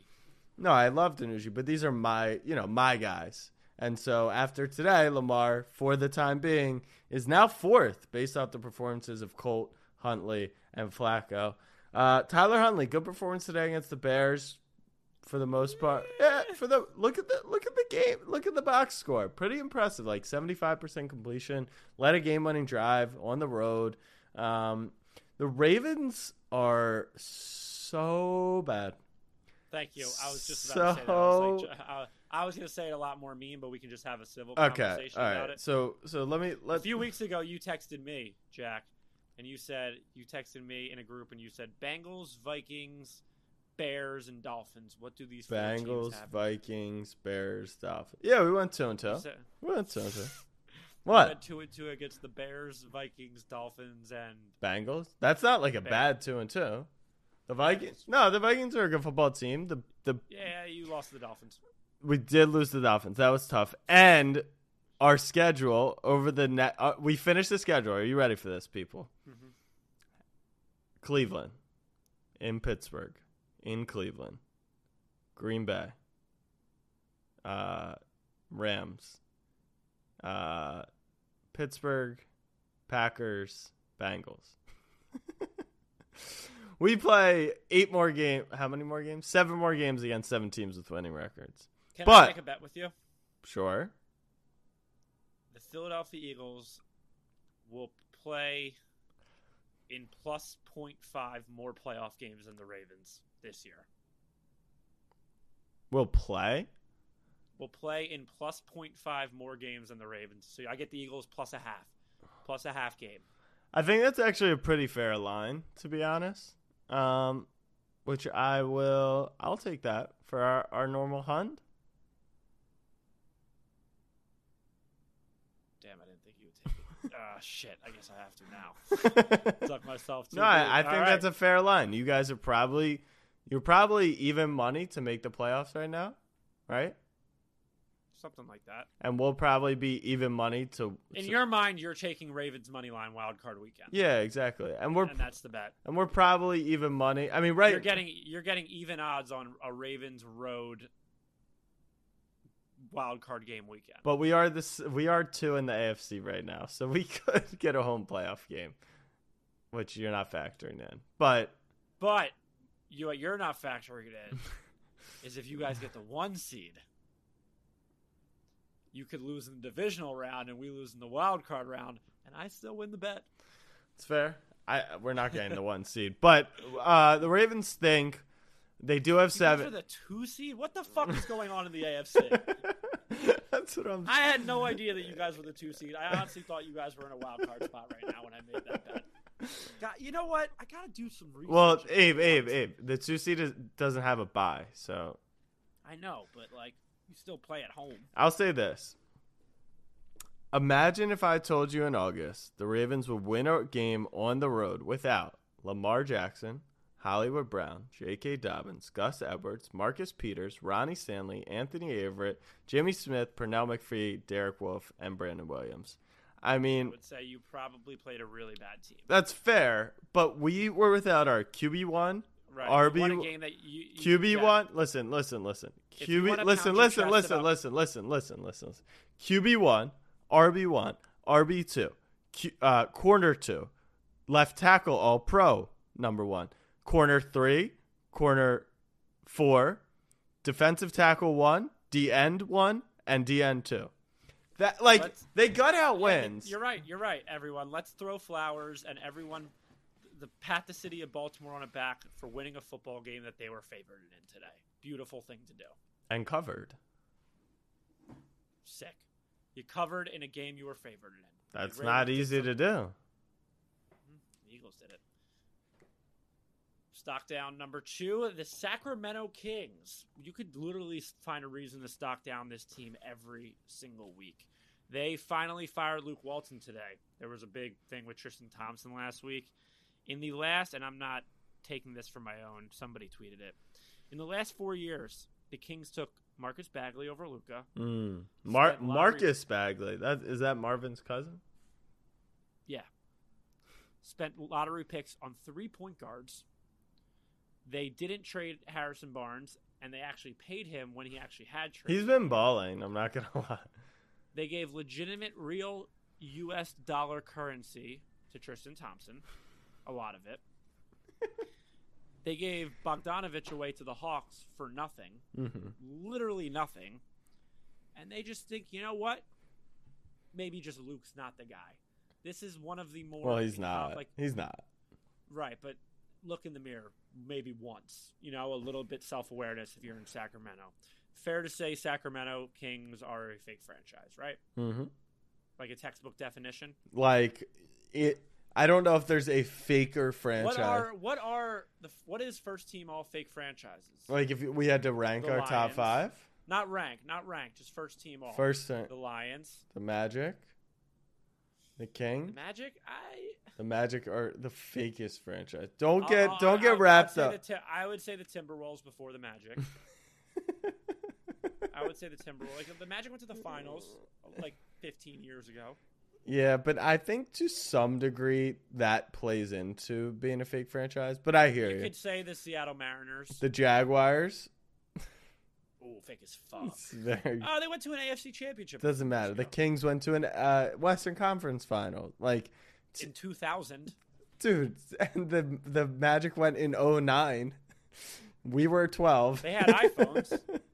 No, I love DiNucci, but these are my, you know, my guys. And so after today, Lamar, for the time being, is now fourth based off the performances of Colt, Huntley, and Flacco. Uh, Tyler Huntley, good performance today against the Bears, for the most part. Yeah, for the look at the look at the game, look at the box score, pretty impressive. Like seventy five percent completion, led a game winning drive on the road. Um, the Ravens are so bad. Thank you. I was just about to say that. I was, like, So- uh, I was going to say it a lot more mean, but we can just have a civil Okay, conversation all about right. it. So so let me A few weeks ago, you texted me, Jack, and you said you texted me in a group, and you said Bengals, Vikings, Bears, and Dolphins. What do these Bengals? Vikings, Bears, Dolphins. Yeah, we went two and said- We went two and two. What? went two and two against the Bears, Vikings, Dolphins, and Bengals? That's not like a Bengals. bad two and two. The Vikings? No, the Vikings are a good football team. The the yeah, you lost the Dolphins. we did lose the Dolphins. That was tough. And our schedule over the net. Uh, we finished the schedule. Are you ready for this, people? Mhm. Cleveland, in Pittsburgh, in Cleveland, Green Bay, uh, Rams, uh, Pittsburgh, Packers, Bengals. we play eight more games. How many more games? Seven more games against seven teams with winning records. Can But- I make a bet with you? Sure. The Philadelphia Eagles will play in plus 0.5 more playoff games than the Ravens this year. We'll play. Will play in plus 0.5 more games than the Ravens. So I get the Eagles plus a half. Plus a half game. I think that's actually a pretty fair line, to be honest. Um, which I will, I'll take that for our, our normal hunt. Damn, I didn't think you would take it. Ah, shit. I guess I have to now. no, Suck myself too. I, I think All that's a fair line. You guys are probably, you're probably even money to make the playoffs right now, right? Something like that. And we'll probably be even money to. In to- your mind, you're taking Ravens money line wild card weekend. yeah, exactly. And we're And that's the bet. and we're probably even money. I mean, right? You're getting you're getting even odds on a Ravens road wild card game weekend. But we are this we are two in the AFC right now, so we could get a home playoff game, which you're not factoring in. But But you you're not factoring in is if you guys get the one seed, you could lose in the divisional round and we lose in the wild card round, and I still win the bet. it's fair. I we're not getting the one seed, but uh, the Ravens think they do have You seven. the two seed. What the fuck is going on in the AFC? That's what I'm. I had no idea that you guys were the two seed. I honestly thought you guys were in a wild card spot right now when I made that bet. God, you know what? I gotta do some research. well, Abe, Abe. Abe. The two seed is, doesn't have a bye, so I know, but like, you still play at home. I'll say this. Imagine if I told you in August the Ravens would win a game on the road without Lamar Jackson, Hollywood Brown, J.K. Dobbins, Gus Edwards, Marcus Peters, Ronnie Stanley, Anthony Averett, Jimmy Smith, Pernell McPhee, Derek Wolfe, and Brandon Williams. I I mean, would say you probably played a really bad team. that's fair, but we were without our QB1, Right. RB you won a game that you, you QB yeah. one. Listen, listen, listen. If you wanna QB. Listen, listen, listen, listen, listen, listen, listen. QB one, RB one, RB two, Q, uh, corner two, left tackle all pro number one, corner three, corner four, defensive tackle one, D end one, and D end two. That like Let's- they gut out wins. You're right. You're right. Everyone, let's throw flowers and everyone, the pat the city of Baltimore on the back for winning a football game that they were favored in today. Beautiful thing to do. and covered. Sick. You covered in a game you were favored in. That's not easy to do. Mm-hmm. The Eagles did it. Stock down number two, the Sacramento Kings. You could literally find a reason to stock down this team every single week. They finally fired Luke Walton today. There was a big thing with Tristan Thompson last week. In the last, and I'm not taking this for my own, somebody tweeted it. In the last four years, the Kings took Marcus Bagley over Luka. Mm. Mar- Marcus Bagley. That is that Marvin's cousin? Yeah. Spent lottery picks on three point guards. They didn't trade Harrison Barnes, and they actually paid him when he actually had trade. He's been balling. I'm not gonna lie. They gave legitimate, real U.S. dollar currency to Tristan Thompson, a lot of it. they gave Bogdanovich away to the Hawks for nothing, hmm literally nothing, and they just think, you know what? Maybe just Luke's not the guy. This is one of the more Well, he's not. like he's not. Right, but look in the mirror maybe once. You know, a little bit self awareness if you're in Sacramento. Fair to say Sacramento Kings are a fake franchise, right? hmm Like a textbook definition. Like it. I don't know if there's a faker franchise. What are what are the what is first team all fake franchises? like if we had to rank The our top five, Not rank, not rank, just first team all. first uh, the Lions, the Magic, the the King, Magic. I the Magic are the fakest franchise. Don't get I'll- don't I- get I'd wrapped up. the Ti- I would say the Timberwolves before the Magic. I would say the Timberwolves. Like the Magic went to the finals like 15 years ago. Yeah, but I think to some degree that plays into being a fake franchise. But I hear You you. could say the Seattle Mariners. The Jaguars. Oh, fake as fuck. very- Oh, they went to an AFC championship. doesn't matter. The Kings went to an uh, Western Conference final. Like, in 2000. dude, and the the Magic went in 09. We were 12. They had iPhones.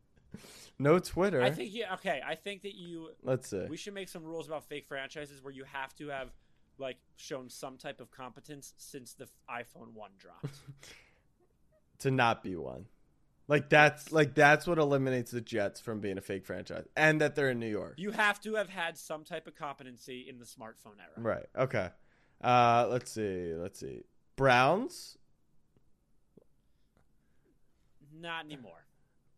no Twitter. I think yeah. Okay, I think that you. Let's see. We should make some rules about fake franchises where you have to have like shown some type of competence since the iPhone one dropped. to not be one. Like that's like that's what eliminates the Jets from being a fake franchise, and that they're in New York. you have to have had some type of competency in the smartphone era. Right. Okay. Uh, let's see. Let's see. Browns, Not anymore.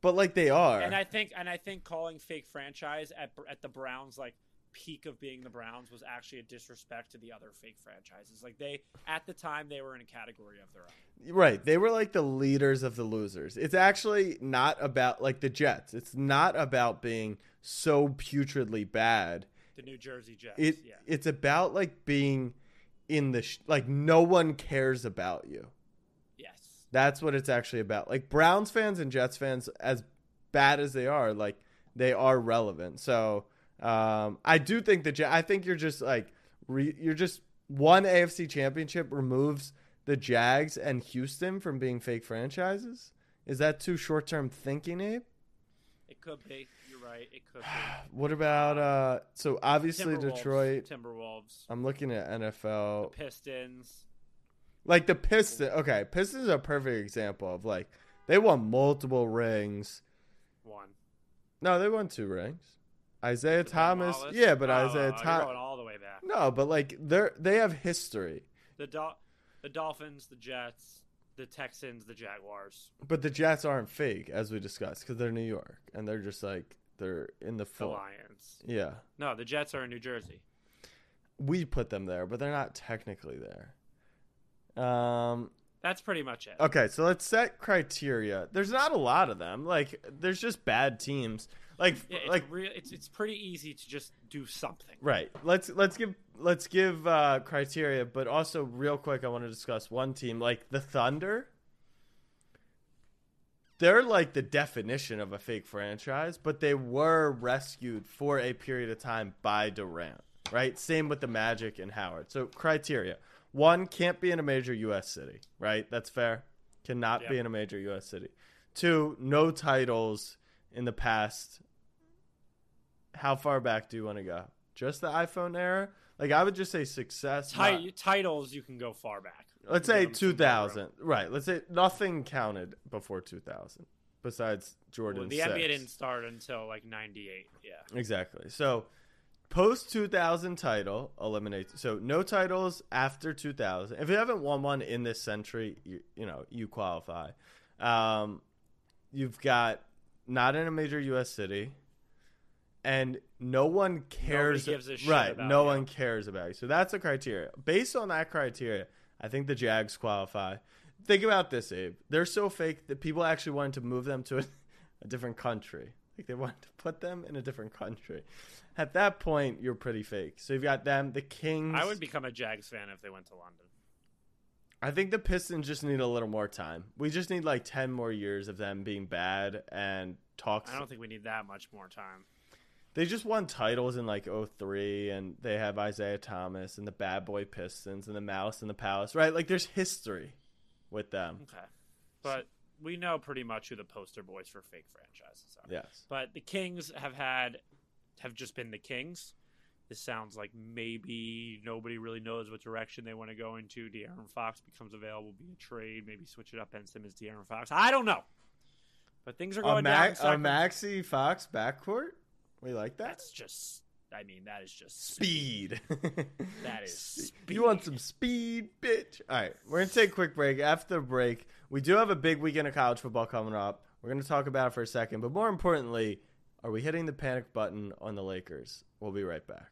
But like they are. And I think and I think calling fake franchise at at the Browns like peak of being the Browns was actually a disrespect to the other fake franchises. Like they at the time they were in a category of their own. right. They were like the leaders of the losers. It's actually not about like the Jets. It's not about being so putridly bad. The New Jersey Jets. It yeah. it's about like being in the sh- like no one cares about you. That's what it's actually about. Like Browns fans and Jets fans, as bad as they are, like they are relevant. So um, I do think that I think you're just like re- you're just one AFC Championship removes the Jags and Houston from being fake franchises. Is that too short term thinking, Abe? It could be. You're right. It could be. What about uh? So obviously Timberwolves, Detroit. Timberwolves, I'm looking at NFL. Pistons. Like the Pistons. Okay, Pistons are a perfect example of like they won multiple rings. One. No, they won two rings. Isiah Thomas, Wallace? yeah, but Oh, Isiah oh, Thomas. all the way back. No, but like they're they have history. The Dol- the Dolphins, the Jets, the Texans, the Jaguars, But the Jets aren't fake, as we discussed, because they're New York and they're just like they're in the the. Lions. Yeah, No, the Jets are in New Jersey. we put them there, but they're not technically there. Um. That's pretty much it. Okay, so let's set criteria. There's not a lot of them. Like, there's just bad teams. Like, Yeah, it's, like re- it's it's pretty easy to just do something. Right. Let's let's give let's give uh, criteria, but also real quick, I want to discuss one team like the Thunder. They're like the definition of a fake franchise, but they were rescued for a period of time by Durant. right? Same with the Magic and Howard. So criteria: one can't be in a major U.S. city, right? That's fair. Cannot be in a major U.S. city. Two, no titles in the past. How far back do you want to go? Just the iPhone era? Like I would just say success. Ti- not- titles you can go far back. Let's say give them some wiggle 2000. Right. Let's say nothing counted before 2000 besides Jordan. Well, the six. NBA didn't start until like '98. Yeah. Exactly. So post 2000 title eliminates. So no titles after 2000. If you haven't won one in this century, you, you know, you qualify. Um, you've got not in a major U.S. city. And no one cares. gives a shit right. about no you. one cares about you. So that's a criteria. Based on that criteria, I think the Jags qualify. Think about this, Abe. They're so fake that people actually wanted to move them to a, a different country. Like they wanted to put them in a different country. At that point, you're pretty fake. So you've got them, the Kings. I would become a Jags fan if they went to London. I think the Pistons just need a little more time. We just need like ten more years of them being bad and talks. I don't think we need that much more time. They just won titles in like 03 and they have Isiah Thomas and the Bad Boy Pistons and the Mouse and the Palace, right? Like there's history with them. Okay. But we know pretty much who the poster boys for fake franchises are. Yes. But the Kings have had have just been the Kings. This sounds like maybe nobody really knows what direction they want to go into. De'Aaron Fox becomes available, be a trade, maybe switch it up. Ben Simmons, De'Aaron Fox. I don't know. But things are A, going down. Ma- in a. Maxey Fox backcourt? We like that? That's just. I mean, that is just speed. That is speed. You want some speed, bitch? All right, we're gonna take a quick break. After the break, we do have a big weekend of college football coming up. We're gonna talk about it for a second, but more importantly, are we hitting the panic button on the Lakers? We'll be right back.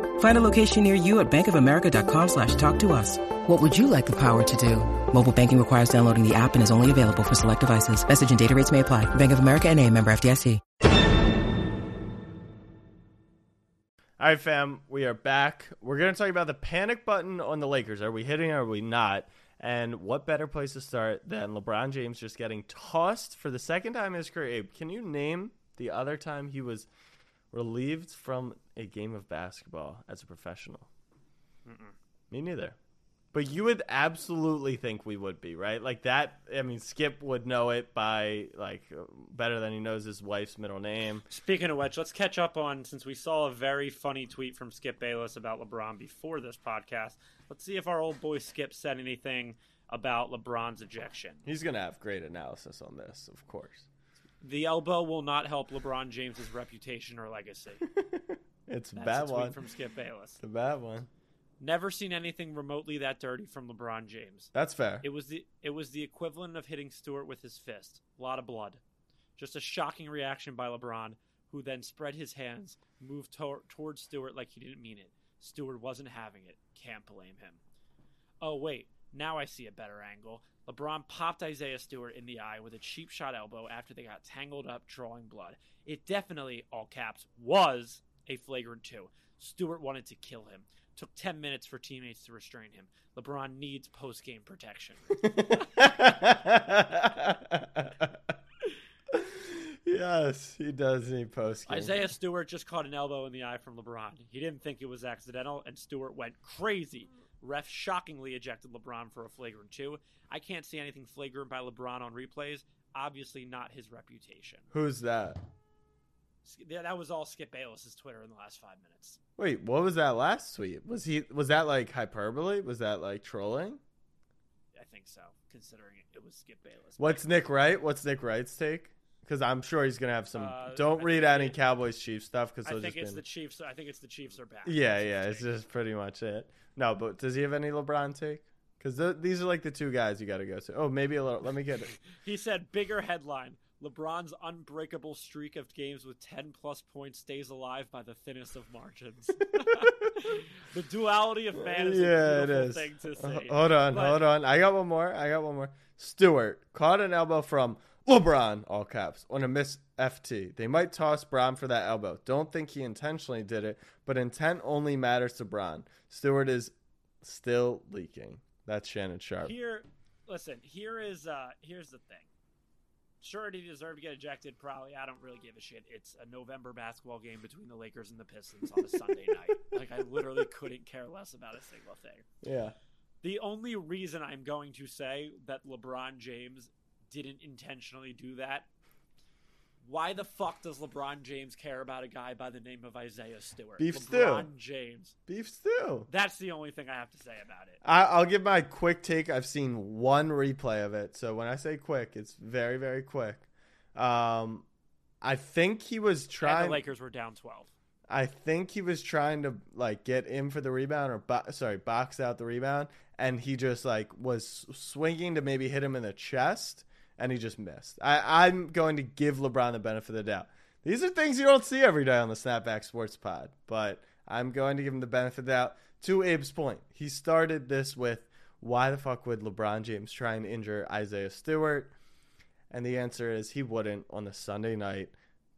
Find a location near you at bankofamerica.com slash talk to us. What would you like the power to do? Mobile banking requires downloading the app and is only available for select devices. Message and data rates may apply. Bank of America and a member FDIC. All right, fam, we are back. We're going to talk about the panic button on the Lakers. Are we hitting or are we not? And what better place to start than LeBron James just getting tossed for the second time in his career? Abe, can you name the other time he was relieved from a game of basketball as a professional? Me neither. But you would absolutely think we would be, right? Like that. I mean, Skip would know it by like better than he knows his wife's middle name. Speaking of which, let's catch up on since we saw a very funny tweet from Skip Bayless about LeBron before this podcast. Let's see if our old boy Skip said anything about LeBron's ejection. He's gonna have great analysis on this, of course. The elbow will not help LeBron James's reputation or legacy. It's a That's bad a tweet one. from Skip Bayless. It's a bad one. Never seen anything remotely that dirty from LeBron James. That's fair. It was the it was the equivalent of hitting Stewart with his fist. A lot of blood. Just a shocking reaction by LeBron, who then spread his hands, moved towards Stewart like he didn't mean it. Stewart wasn't having it. Can't blame him. Oh wait, now I see a better angle. LeBron popped Isaiah Stewart in the eye with a cheap shot elbow after they got tangled up drawing blood. It definitely, all caps, was a flagrant two. Stewart wanted to kill him. Took 10 minutes for teammates to restrain him. LeBron needs post game protection. yes, he does need post game. Isaiah Stewart just caught an elbow in the eye from LeBron. He didn't think it was accidental, and Stewart went crazy. Ref shockingly ejected LeBron for a flagrant two. I can't see anything flagrant by LeBron on replays. Obviously, not his reputation. Who's that? Yeah, that was all Skip Bayless's Twitter in the last five minutes. Wait, what was that last tweet? Was he was that like hyperbole? Was that like trolling? I think so, considering it was Skip Bayless. What's Nick Wright? What's Nick Wright's take? Because I'm sure he's gonna have some. Uh, don't I read any it- Cowboys Chiefs stuff because I think just it's be. the Chiefs. I think it's the Chiefs are back. yeah, That's yeah. It's take. just pretty much it. No, but does he have any LeBron take? Because th- these are like the two guys you got to go to. Oh, maybe a little. Let me get it. He said, "Bigger headline: LeBron's unbreakable streak of games with 10 plus points stays alive by the thinnest of margins." the duality of man is yeah, a beautiful is. thing to Uh, say. hold on, But- hold on. I got one more. I got one more. Stewart caught an elbow from LeBron, all caps, on a miss FT. They might toss Bron for that elbow. Don't think he intentionally did it, but intent only matters to Bron. Stewart is still leaking. That's Shannon Sharpe. Here, listen. Here is uh here's the thing. Sure, he deserve to get ejected? Probably. I don't really give a shit. It's a November basketball game between the Lakers and the Pistons on a Sunday night. Like I literally couldn't care less about a single thing. Yeah. The only reason I'm going to say that LeBron James didn't intentionally do that. Why the fuck does LeBron James care about a guy by the name of Isaiah Stewart? Beef LeBron stew. James. Beef stew. That's the only thing I have to say about it. I, I'll give my quick take. I've seen one replay of it, so when I say quick, it's very, very quick. Um, I think he was And trying. the Lakers were down 12. I think he was trying to like get in for the rebound or bo- sorry, box out the rebound, and he just like was swinging to maybe hit him in the chest, and he just missed. I, I'm going to give LeBron the benefit of the doubt. These are things you don't see every day on the Snapback Sports Pod, but I'm going to give him the benefit of the doubt. To Abe's point, he started this with why the fuck would LeBron James try and injure Isaiah Stewart? And the answer is he wouldn't on the Sunday night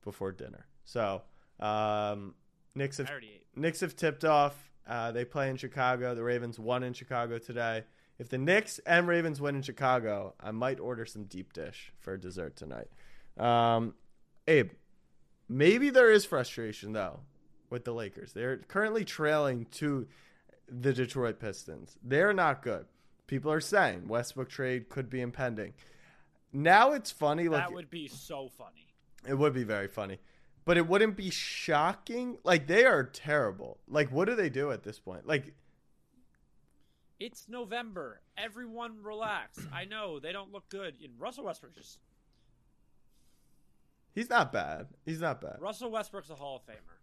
before dinner. So, um, Knicks have I already ate. Knicks have tipped off. Uh, they play in Chicago. The Ravens won in Chicago today. If the Knicks and Ravens win in Chicago, I might order some deep dish for dessert tonight. Um, Abe, maybe there is frustration though with the Lakers. They're currently trailing to the Detroit Pistons. They're not good. People are saying Westbrook trade could be impending. Now it's funny. Like That would be so funny. it would be very funny. But it wouldn't be shocking. Like they are terrible. Like what do they do at this point? Like It's November. Everyone relax. I know they don't look good. And Russell Westbrook just he's not bad. He's not bad. Russell Westbrook's a Hall of Famer.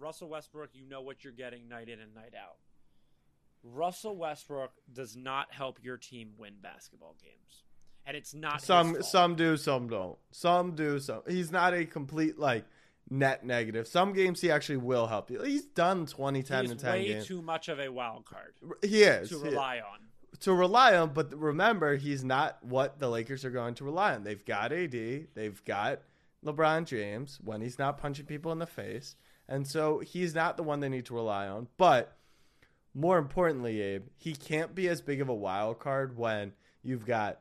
Russell Westbrook, you know what you're getting night in and night out. Russell Westbrook does not help your team win basketball games. And it's not Some some do, some don't. Some do, some. He's not a complete like net negative. Some games he actually will help you. He's done 20, 10, He's and 10 way games. too much of a wild card he is. to he is. rely on. to rely on, but remember, he's not what the Lakers are going to rely on. They've got AD, they've got LeBron James when he's not punching people in the face, and so he's not the one they need to rely on. But more importantly, Abe, he can't be as big of a wild card when you've got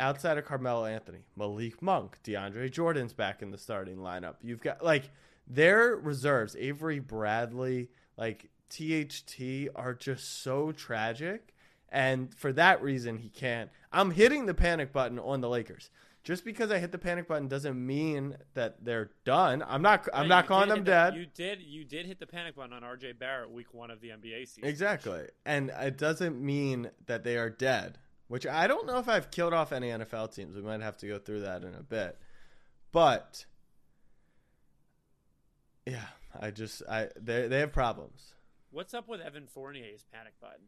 outside of Carmelo Anthony, Malik Monk, DeAndre Jordan's back in the starting lineup. You've got like their reserves, Avery Bradley, like THT are just so tragic. And for that reason, he can't. I'm hitting the panic button on the Lakers. Just because I hit the panic button doesn't mean that they're done. I'm not. I'm Yeah, not calling them the- dead. you did. You did hit the panic button on RJ Barrett week one of the NBA season. Exactly. And it doesn't mean that they are dead, which I don't know if I've killed off any NFL teams. We might have to go through that in a bit. But yeah, I just I they they have problems. What's up with Evan Fournier's panic button?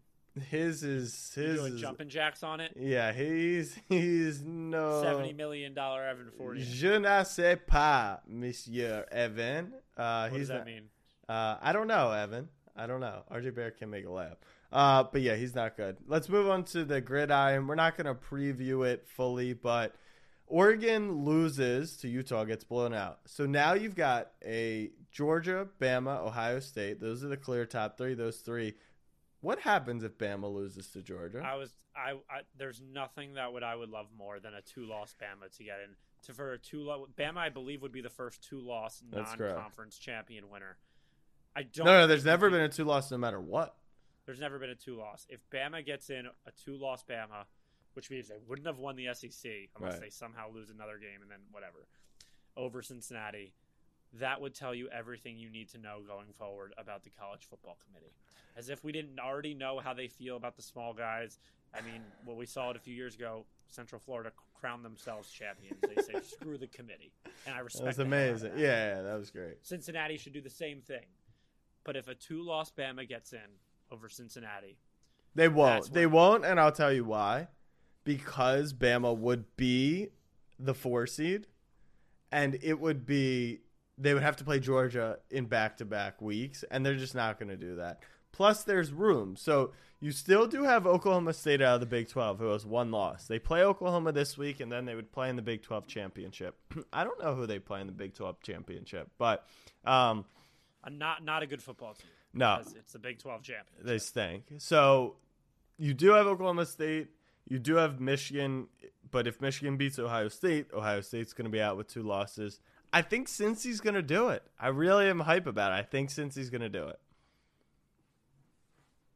His is his doing is, jumping jacks on it? Yeah, he's he's no Seventy million dollar Evan Fournier. Je ne sais pas, Monsieur Evan. Uh, What does that not- mean? Uh, I don't know, Evan. I don't know. RJ Bear can make a layup. Uh, but yeah, he's not good. Let's move on to the gridiron. We're not going to preview it fully, but Oregon loses to Utah, gets blown out. So now you've got a Georgia, Bama, Ohio State. Those are the clear top three. Those three. What happens if Bama loses to Georgia? I was I, I there's nothing that would I would love more than a two loss Bama to get in to for a two loss Bama I believe would be the first two loss non conference champion winner. I don't no, no, there's never been a two loss no matter what. There's never been a two loss. If Bama gets in a two loss Bama, which means they wouldn't have won the SEC unless Right. they somehow lose another game and then whatever over Cincinnati, that would tell you everything you need to know going forward about the college football committee. As if we didn't already know how they feel about the small guys. I mean, well, we saw it a few years ago. Central Florida crowned themselves champions. They say screw the committee, and I respect. That's amazing. that. Yeah, yeah, that was great. Cincinnati should do the same thing. But if a two-loss Bama gets in over Cincinnati, They won't. They won't, and I'll tell you why. Because Bama would be the four seed, and it would be they would have to play Georgia in back to back weeks, and they're just not going to do that. Plus, there's room. So you still do have Oklahoma State out of the Big 12, who has one loss. They play Oklahoma this week, and then they would play in the Big 12 championship. I don't know who they play in the Big 12 championship, but um, a not not a good football team. No. it's the Big Twelve champion. they stink. So you do have Oklahoma State. You do have Michigan, but if Michigan beats Ohio State, Ohio State's going to be out with two losses. I think Cincy's going to do it. I really am hype about it. I think Cincy's going to do it.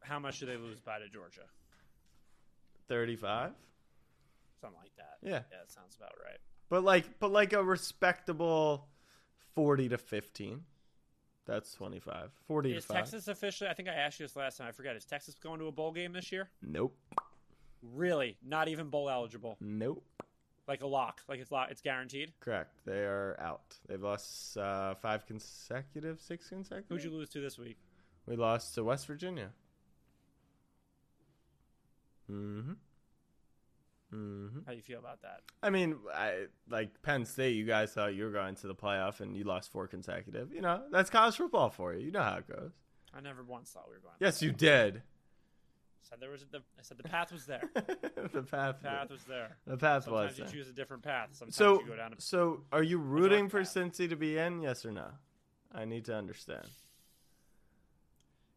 How much do they lose by to Georgia? 35? Something like that. Yeah. yeah, that sounds about right. But like but like a respectable 40 to 15. That's 25. 40 Is to 5. Texas officially? I think I asked you this last time. I forgot. Is Texas going to a bowl game this year? Nope. Really? Not even bowl eligible? Nope. Like a lock? Like it's lock? It's guaranteed? Correct. They are out. They've lost uh, five consecutive, six consecutive. Who'd you lose to this week? We lost to West Virginia. Mm-hmm. Mm-hmm. How do you feel about that? I mean, I like Penn State. You guys thought you were going to the playoff, and you lost four consecutive. You know that's college football for you. You know how it goes. I never once thought we were going. Yes, you did. Said there was the. I said the path was there. the path. The path was there. The path Sometimes was you there. choose a different path. Sometimes So, you go down. A, so are you rooting for path. Cincy to be in? Yes or no? I need to understand.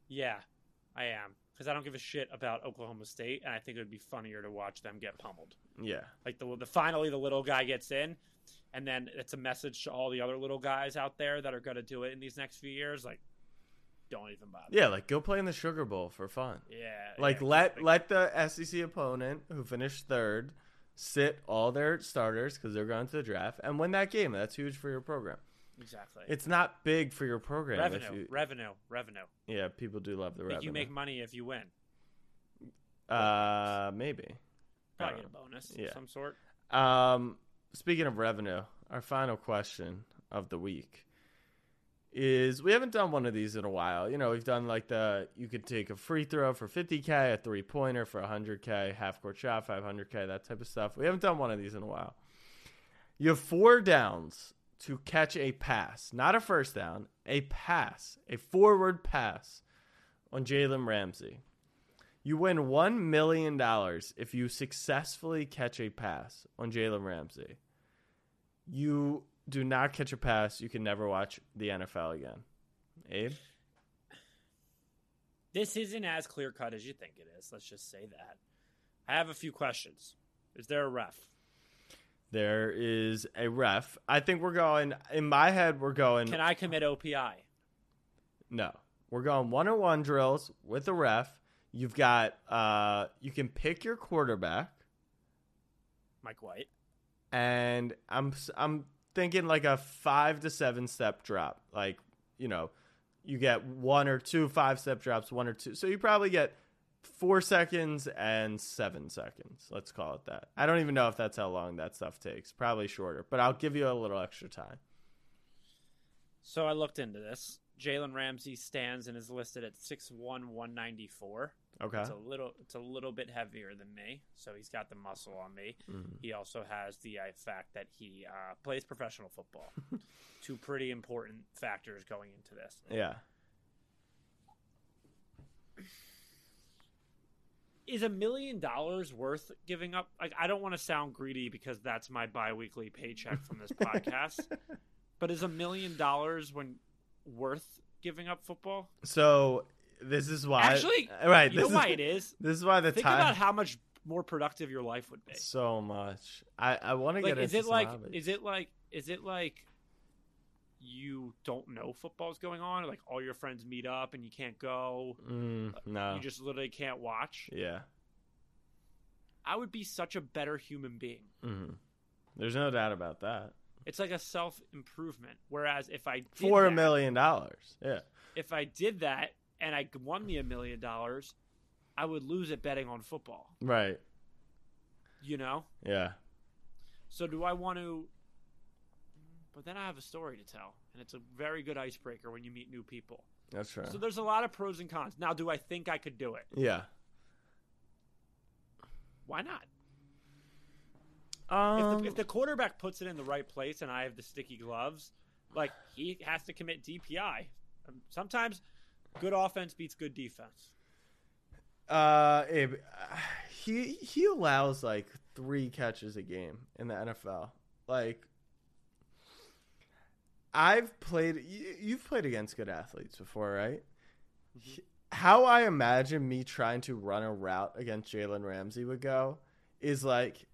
yeah, I am because I don't give a shit about Oklahoma State, and I think it would be funnier to watch them get pummeled. Yeah. Like the the finally the little guy gets in, and then it's a message to all the other little guys out there that are going to do it in these next few years. Like, don't even bother. Yeah, like go play in the Sugar Bowl for fun. Yeah. Like yeah, let like- let the SEC opponent who finished third sit all their starters because they're going to the draft and win that game. That's huge for your program. Exactly It's not big for your program. revenue, you- revenue, revenue. yeah, people do love the revenue. you make money if you win. uh, maybe. Probably get a bonus yeah. of some sort. Um, speaking of revenue, our final question of the week is we haven't done one of these in a while. You know, we've done like the you could take a free throw for 50k, a three pointer for 100k, half court shot 500k, that type of stuff. We haven't done one of these in a while. You have four downs to catch a pass, not a first down, a pass, a forward pass on Jalen Ramsey. You win $1 million if you successfully catch a pass on Jalen Ramsey. You do not catch a pass, you can never watch the NFL again. Abe? This isn't as clear cut as you think it is. Let's just say that. I have a few questions. Is there a ref? There is a ref. I think we're going, in my head, we're going, Can I commit OPI? no. We're going one on one drills with a ref. You've got, uh, you can pick your quarterback. Mike White. and I'm I'm thinking like a five to seven step drop. Like you know, you get one or two five step drops, one or two. So you probably get four seconds and seven seconds. Let's call it that. I don't even know if that's how long that stuff takes. Probably shorter, but I'll give you a little extra time. So I looked into this. Jalen Ramsey stands and is listed at 6'1", 194. Okay. It's a little it's a little bit heavier than me, so he's got the muscle on me. Mm-hmm. He also has the uh, fact that he uh, plays professional football. Two pretty important factors going into this. Yeah. Is a million dollars worth giving up? Like I don't want to sound greedy because that's my biweekly paycheck from this podcast. but is a million dollars when worth giving up football? So this is why. Actually, right. you this know why it is. This is why the Think time. about how much more productive your life would be. so much. I I want to Like, get is into it like hobbies. is it like is it like you don't know football's going on? Like all your friends meet up and you can't go. Mm, no. You just literally can't watch. yeah. I would be such a better human being. hmm There's no doubt about that. It's like a self improvement. Whereas if I did For a million dollars. Yeah. if I did that and I won me a million dollars, I would lose at betting on football. Right. You know. Yeah. So do I want to? But then I have a story to tell, and it's a very good icebreaker when you meet new people. That's right. So there's a lot of pros and cons. Now, do I think I could do it? yeah. Why not? Um, if, the, if the quarterback puts it in the right place and I have the sticky gloves, like he has to commit DPI. Um, sometimes good offense beats good defense. Uh, uh, he he allows like three catches a game in the NFL. Like, I've played. You, you've played against good athletes before, right? Mm-hmm. He- How I imagine me trying to run a route against Jalen Ramsey would go is like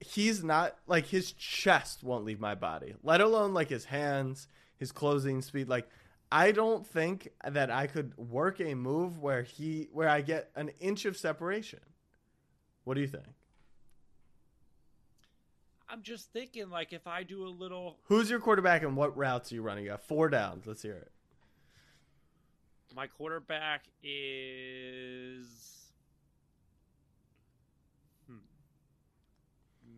he's not like his chest won't leave my body, let alone like his hands, his closing speed. Like I don't think that I could work a move where he where I get an inch of separation. What do you think? I'm just thinking, like, if I do a little, Who's your quarterback and what routes are you running? You got four downs. Let's hear it. my quarterback is hmm,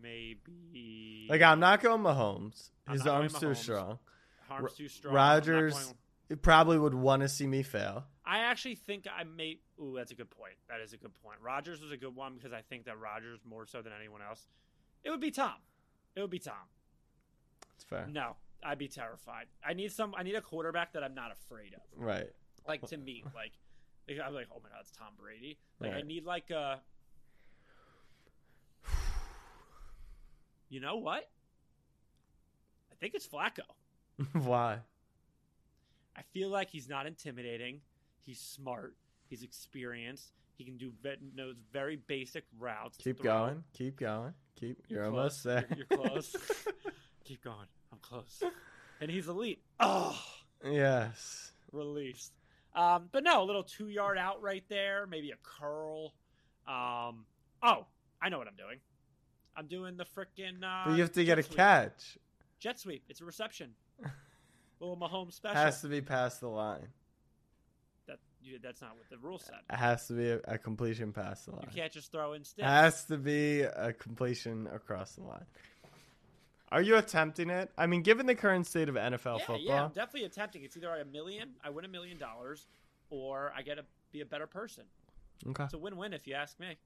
maybe Like I'm not going Mahomes. I'm His arm's too Mahomes. strong. Harm's Ro- too strong. I'm Rodgers going- probably would want to see me fail. I actually think I may. Ooh, that's a good point. That is a good point. Rodgers was a good one because I think that Rodgers more so than anyone else. It would be Tom. It would be Tom. It's fair. No, I'd be terrified. I need some. I need a quarterback that I'm not afraid of. Right. Like to me, like I'm like, oh my god, it's Tom Brady. Like I need like a. You know what? I think it's Flacco. Why? I feel like he's not intimidating. He's smart. He's experienced. He can do knows very basic routes. Keep going. Keep going. Keep. You're, You're almost there. You're, you're close. Keep going. I'm close. And he's elite. Oh, yes. released. Um, but no, a little two yard out right there. Maybe a curl. Um, oh, I know what I'm doing. I'm doing the frickin' Uh, But you have to get a sweep. catch. Jet sweep. It's a reception. little Mahomes special. Has to be past the line. You, that's not what the rule said. It has to be a, a completion past the line. You can't just throw in sticks. Has to be a completion across the line. Are you attempting it? I mean, given the current state of NFL yeah, football, yeah, I'm definitely attempting. It's either a million, I win a million dollars, or I get to be a better person. okay, It's a win-win if you ask me.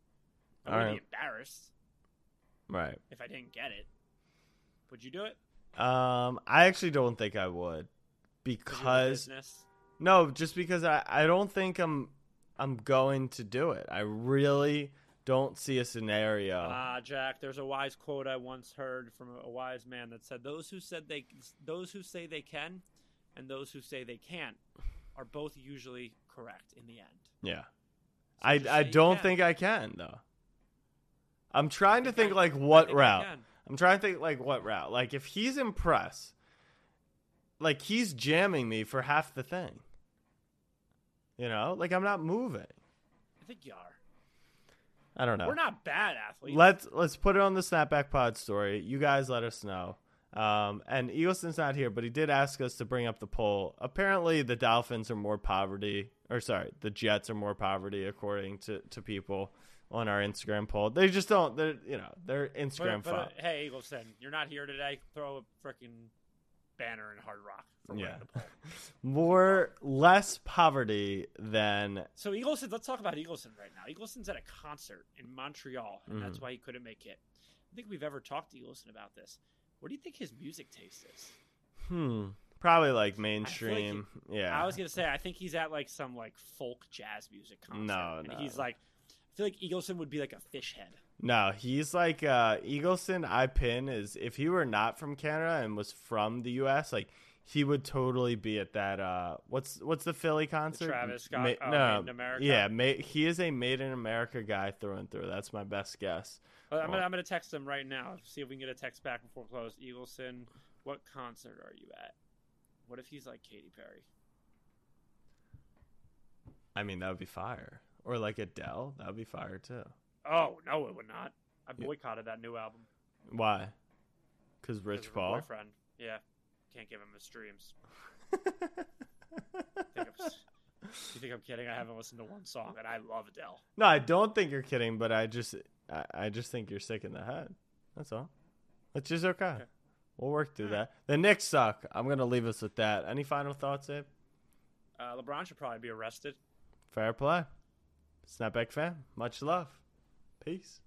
I All wouldn't right. be embarrassed right. if I didn't get it. Would you do it? Um, I actually don't think I would, 'Cause because. No, just because I I don't think I'm I'm going to do it. I really don't see a scenario. Ah, Jack. There's a wise quote I once heard from a wise man that said, "Those who said they, those who say they can, and those who say they can't, are both usually correct in the end." yeah, So I I don't think I can though. I'm trying to think like what think route. I'm trying to think like what route. Like if he's impressed, like he's jamming me for half the thing. You know, like I'm not moving. I think you are. I don't know. We're not bad athletes. Let's let's put it on the snapback pod story. You guys let us know. Um, and Eagleson's not here, but he did ask us to bring up the poll. Apparently, the Dolphins are more poverty, or sorry, the Jets are more poverty, according to, to people on our Instagram poll. They just don't. They're you know they're Instagram But, but, uh, hey, Eagleson, you're not here today. Throw a freaking banner and Hard Rock for winning Yeah. the poll. more less poverty than So Eagleson, let's talk about Eagleson right now. Eagleson's at a concert in Montreal, and Mm-hmm. that's why he couldn't make it. I think we've ever talked to Eagleson about this. What do you think his music taste is? hmm probably like I like mainstream. yeah, I was gonna say I think he's at like some like folk jazz music concert. No, and no. he's like, I feel like Eagleson would be like a Phish head. No, he's like uh Eagleson I pin is if he were not from Canada and was from the US, like he would totally be at that uh what's what's the Philly concert? Travis Scott- Ma- oh, no, Made in America? Yeah, ma- he is a made in America guy through and through. That's my best guess. But I'm, gonna, I'm gonna text him right now. See if we can get a text back before close. Eagleson, what concert are you at? What if he's like Katy Perry? I mean, that would be fire. Or like Adele, that would be fire too. Oh no, it would not. I boycotted that new album. Why? Because Rich of her Paul. boyfriend. Yeah, can't give him his streams. think, of, You think I'm kidding? I haven't listened to one song, and I love Adele. No, I don't think you're kidding, but I just I, I just think you're sick in the head. That's all. Which is okay. Okay. We'll work through that. The Knicks suck. I'm gonna leave us with that. Any final thoughts, Abe? Uh, LeBron should probably be arrested. Fair play. Snapback fan. Much love. Peace.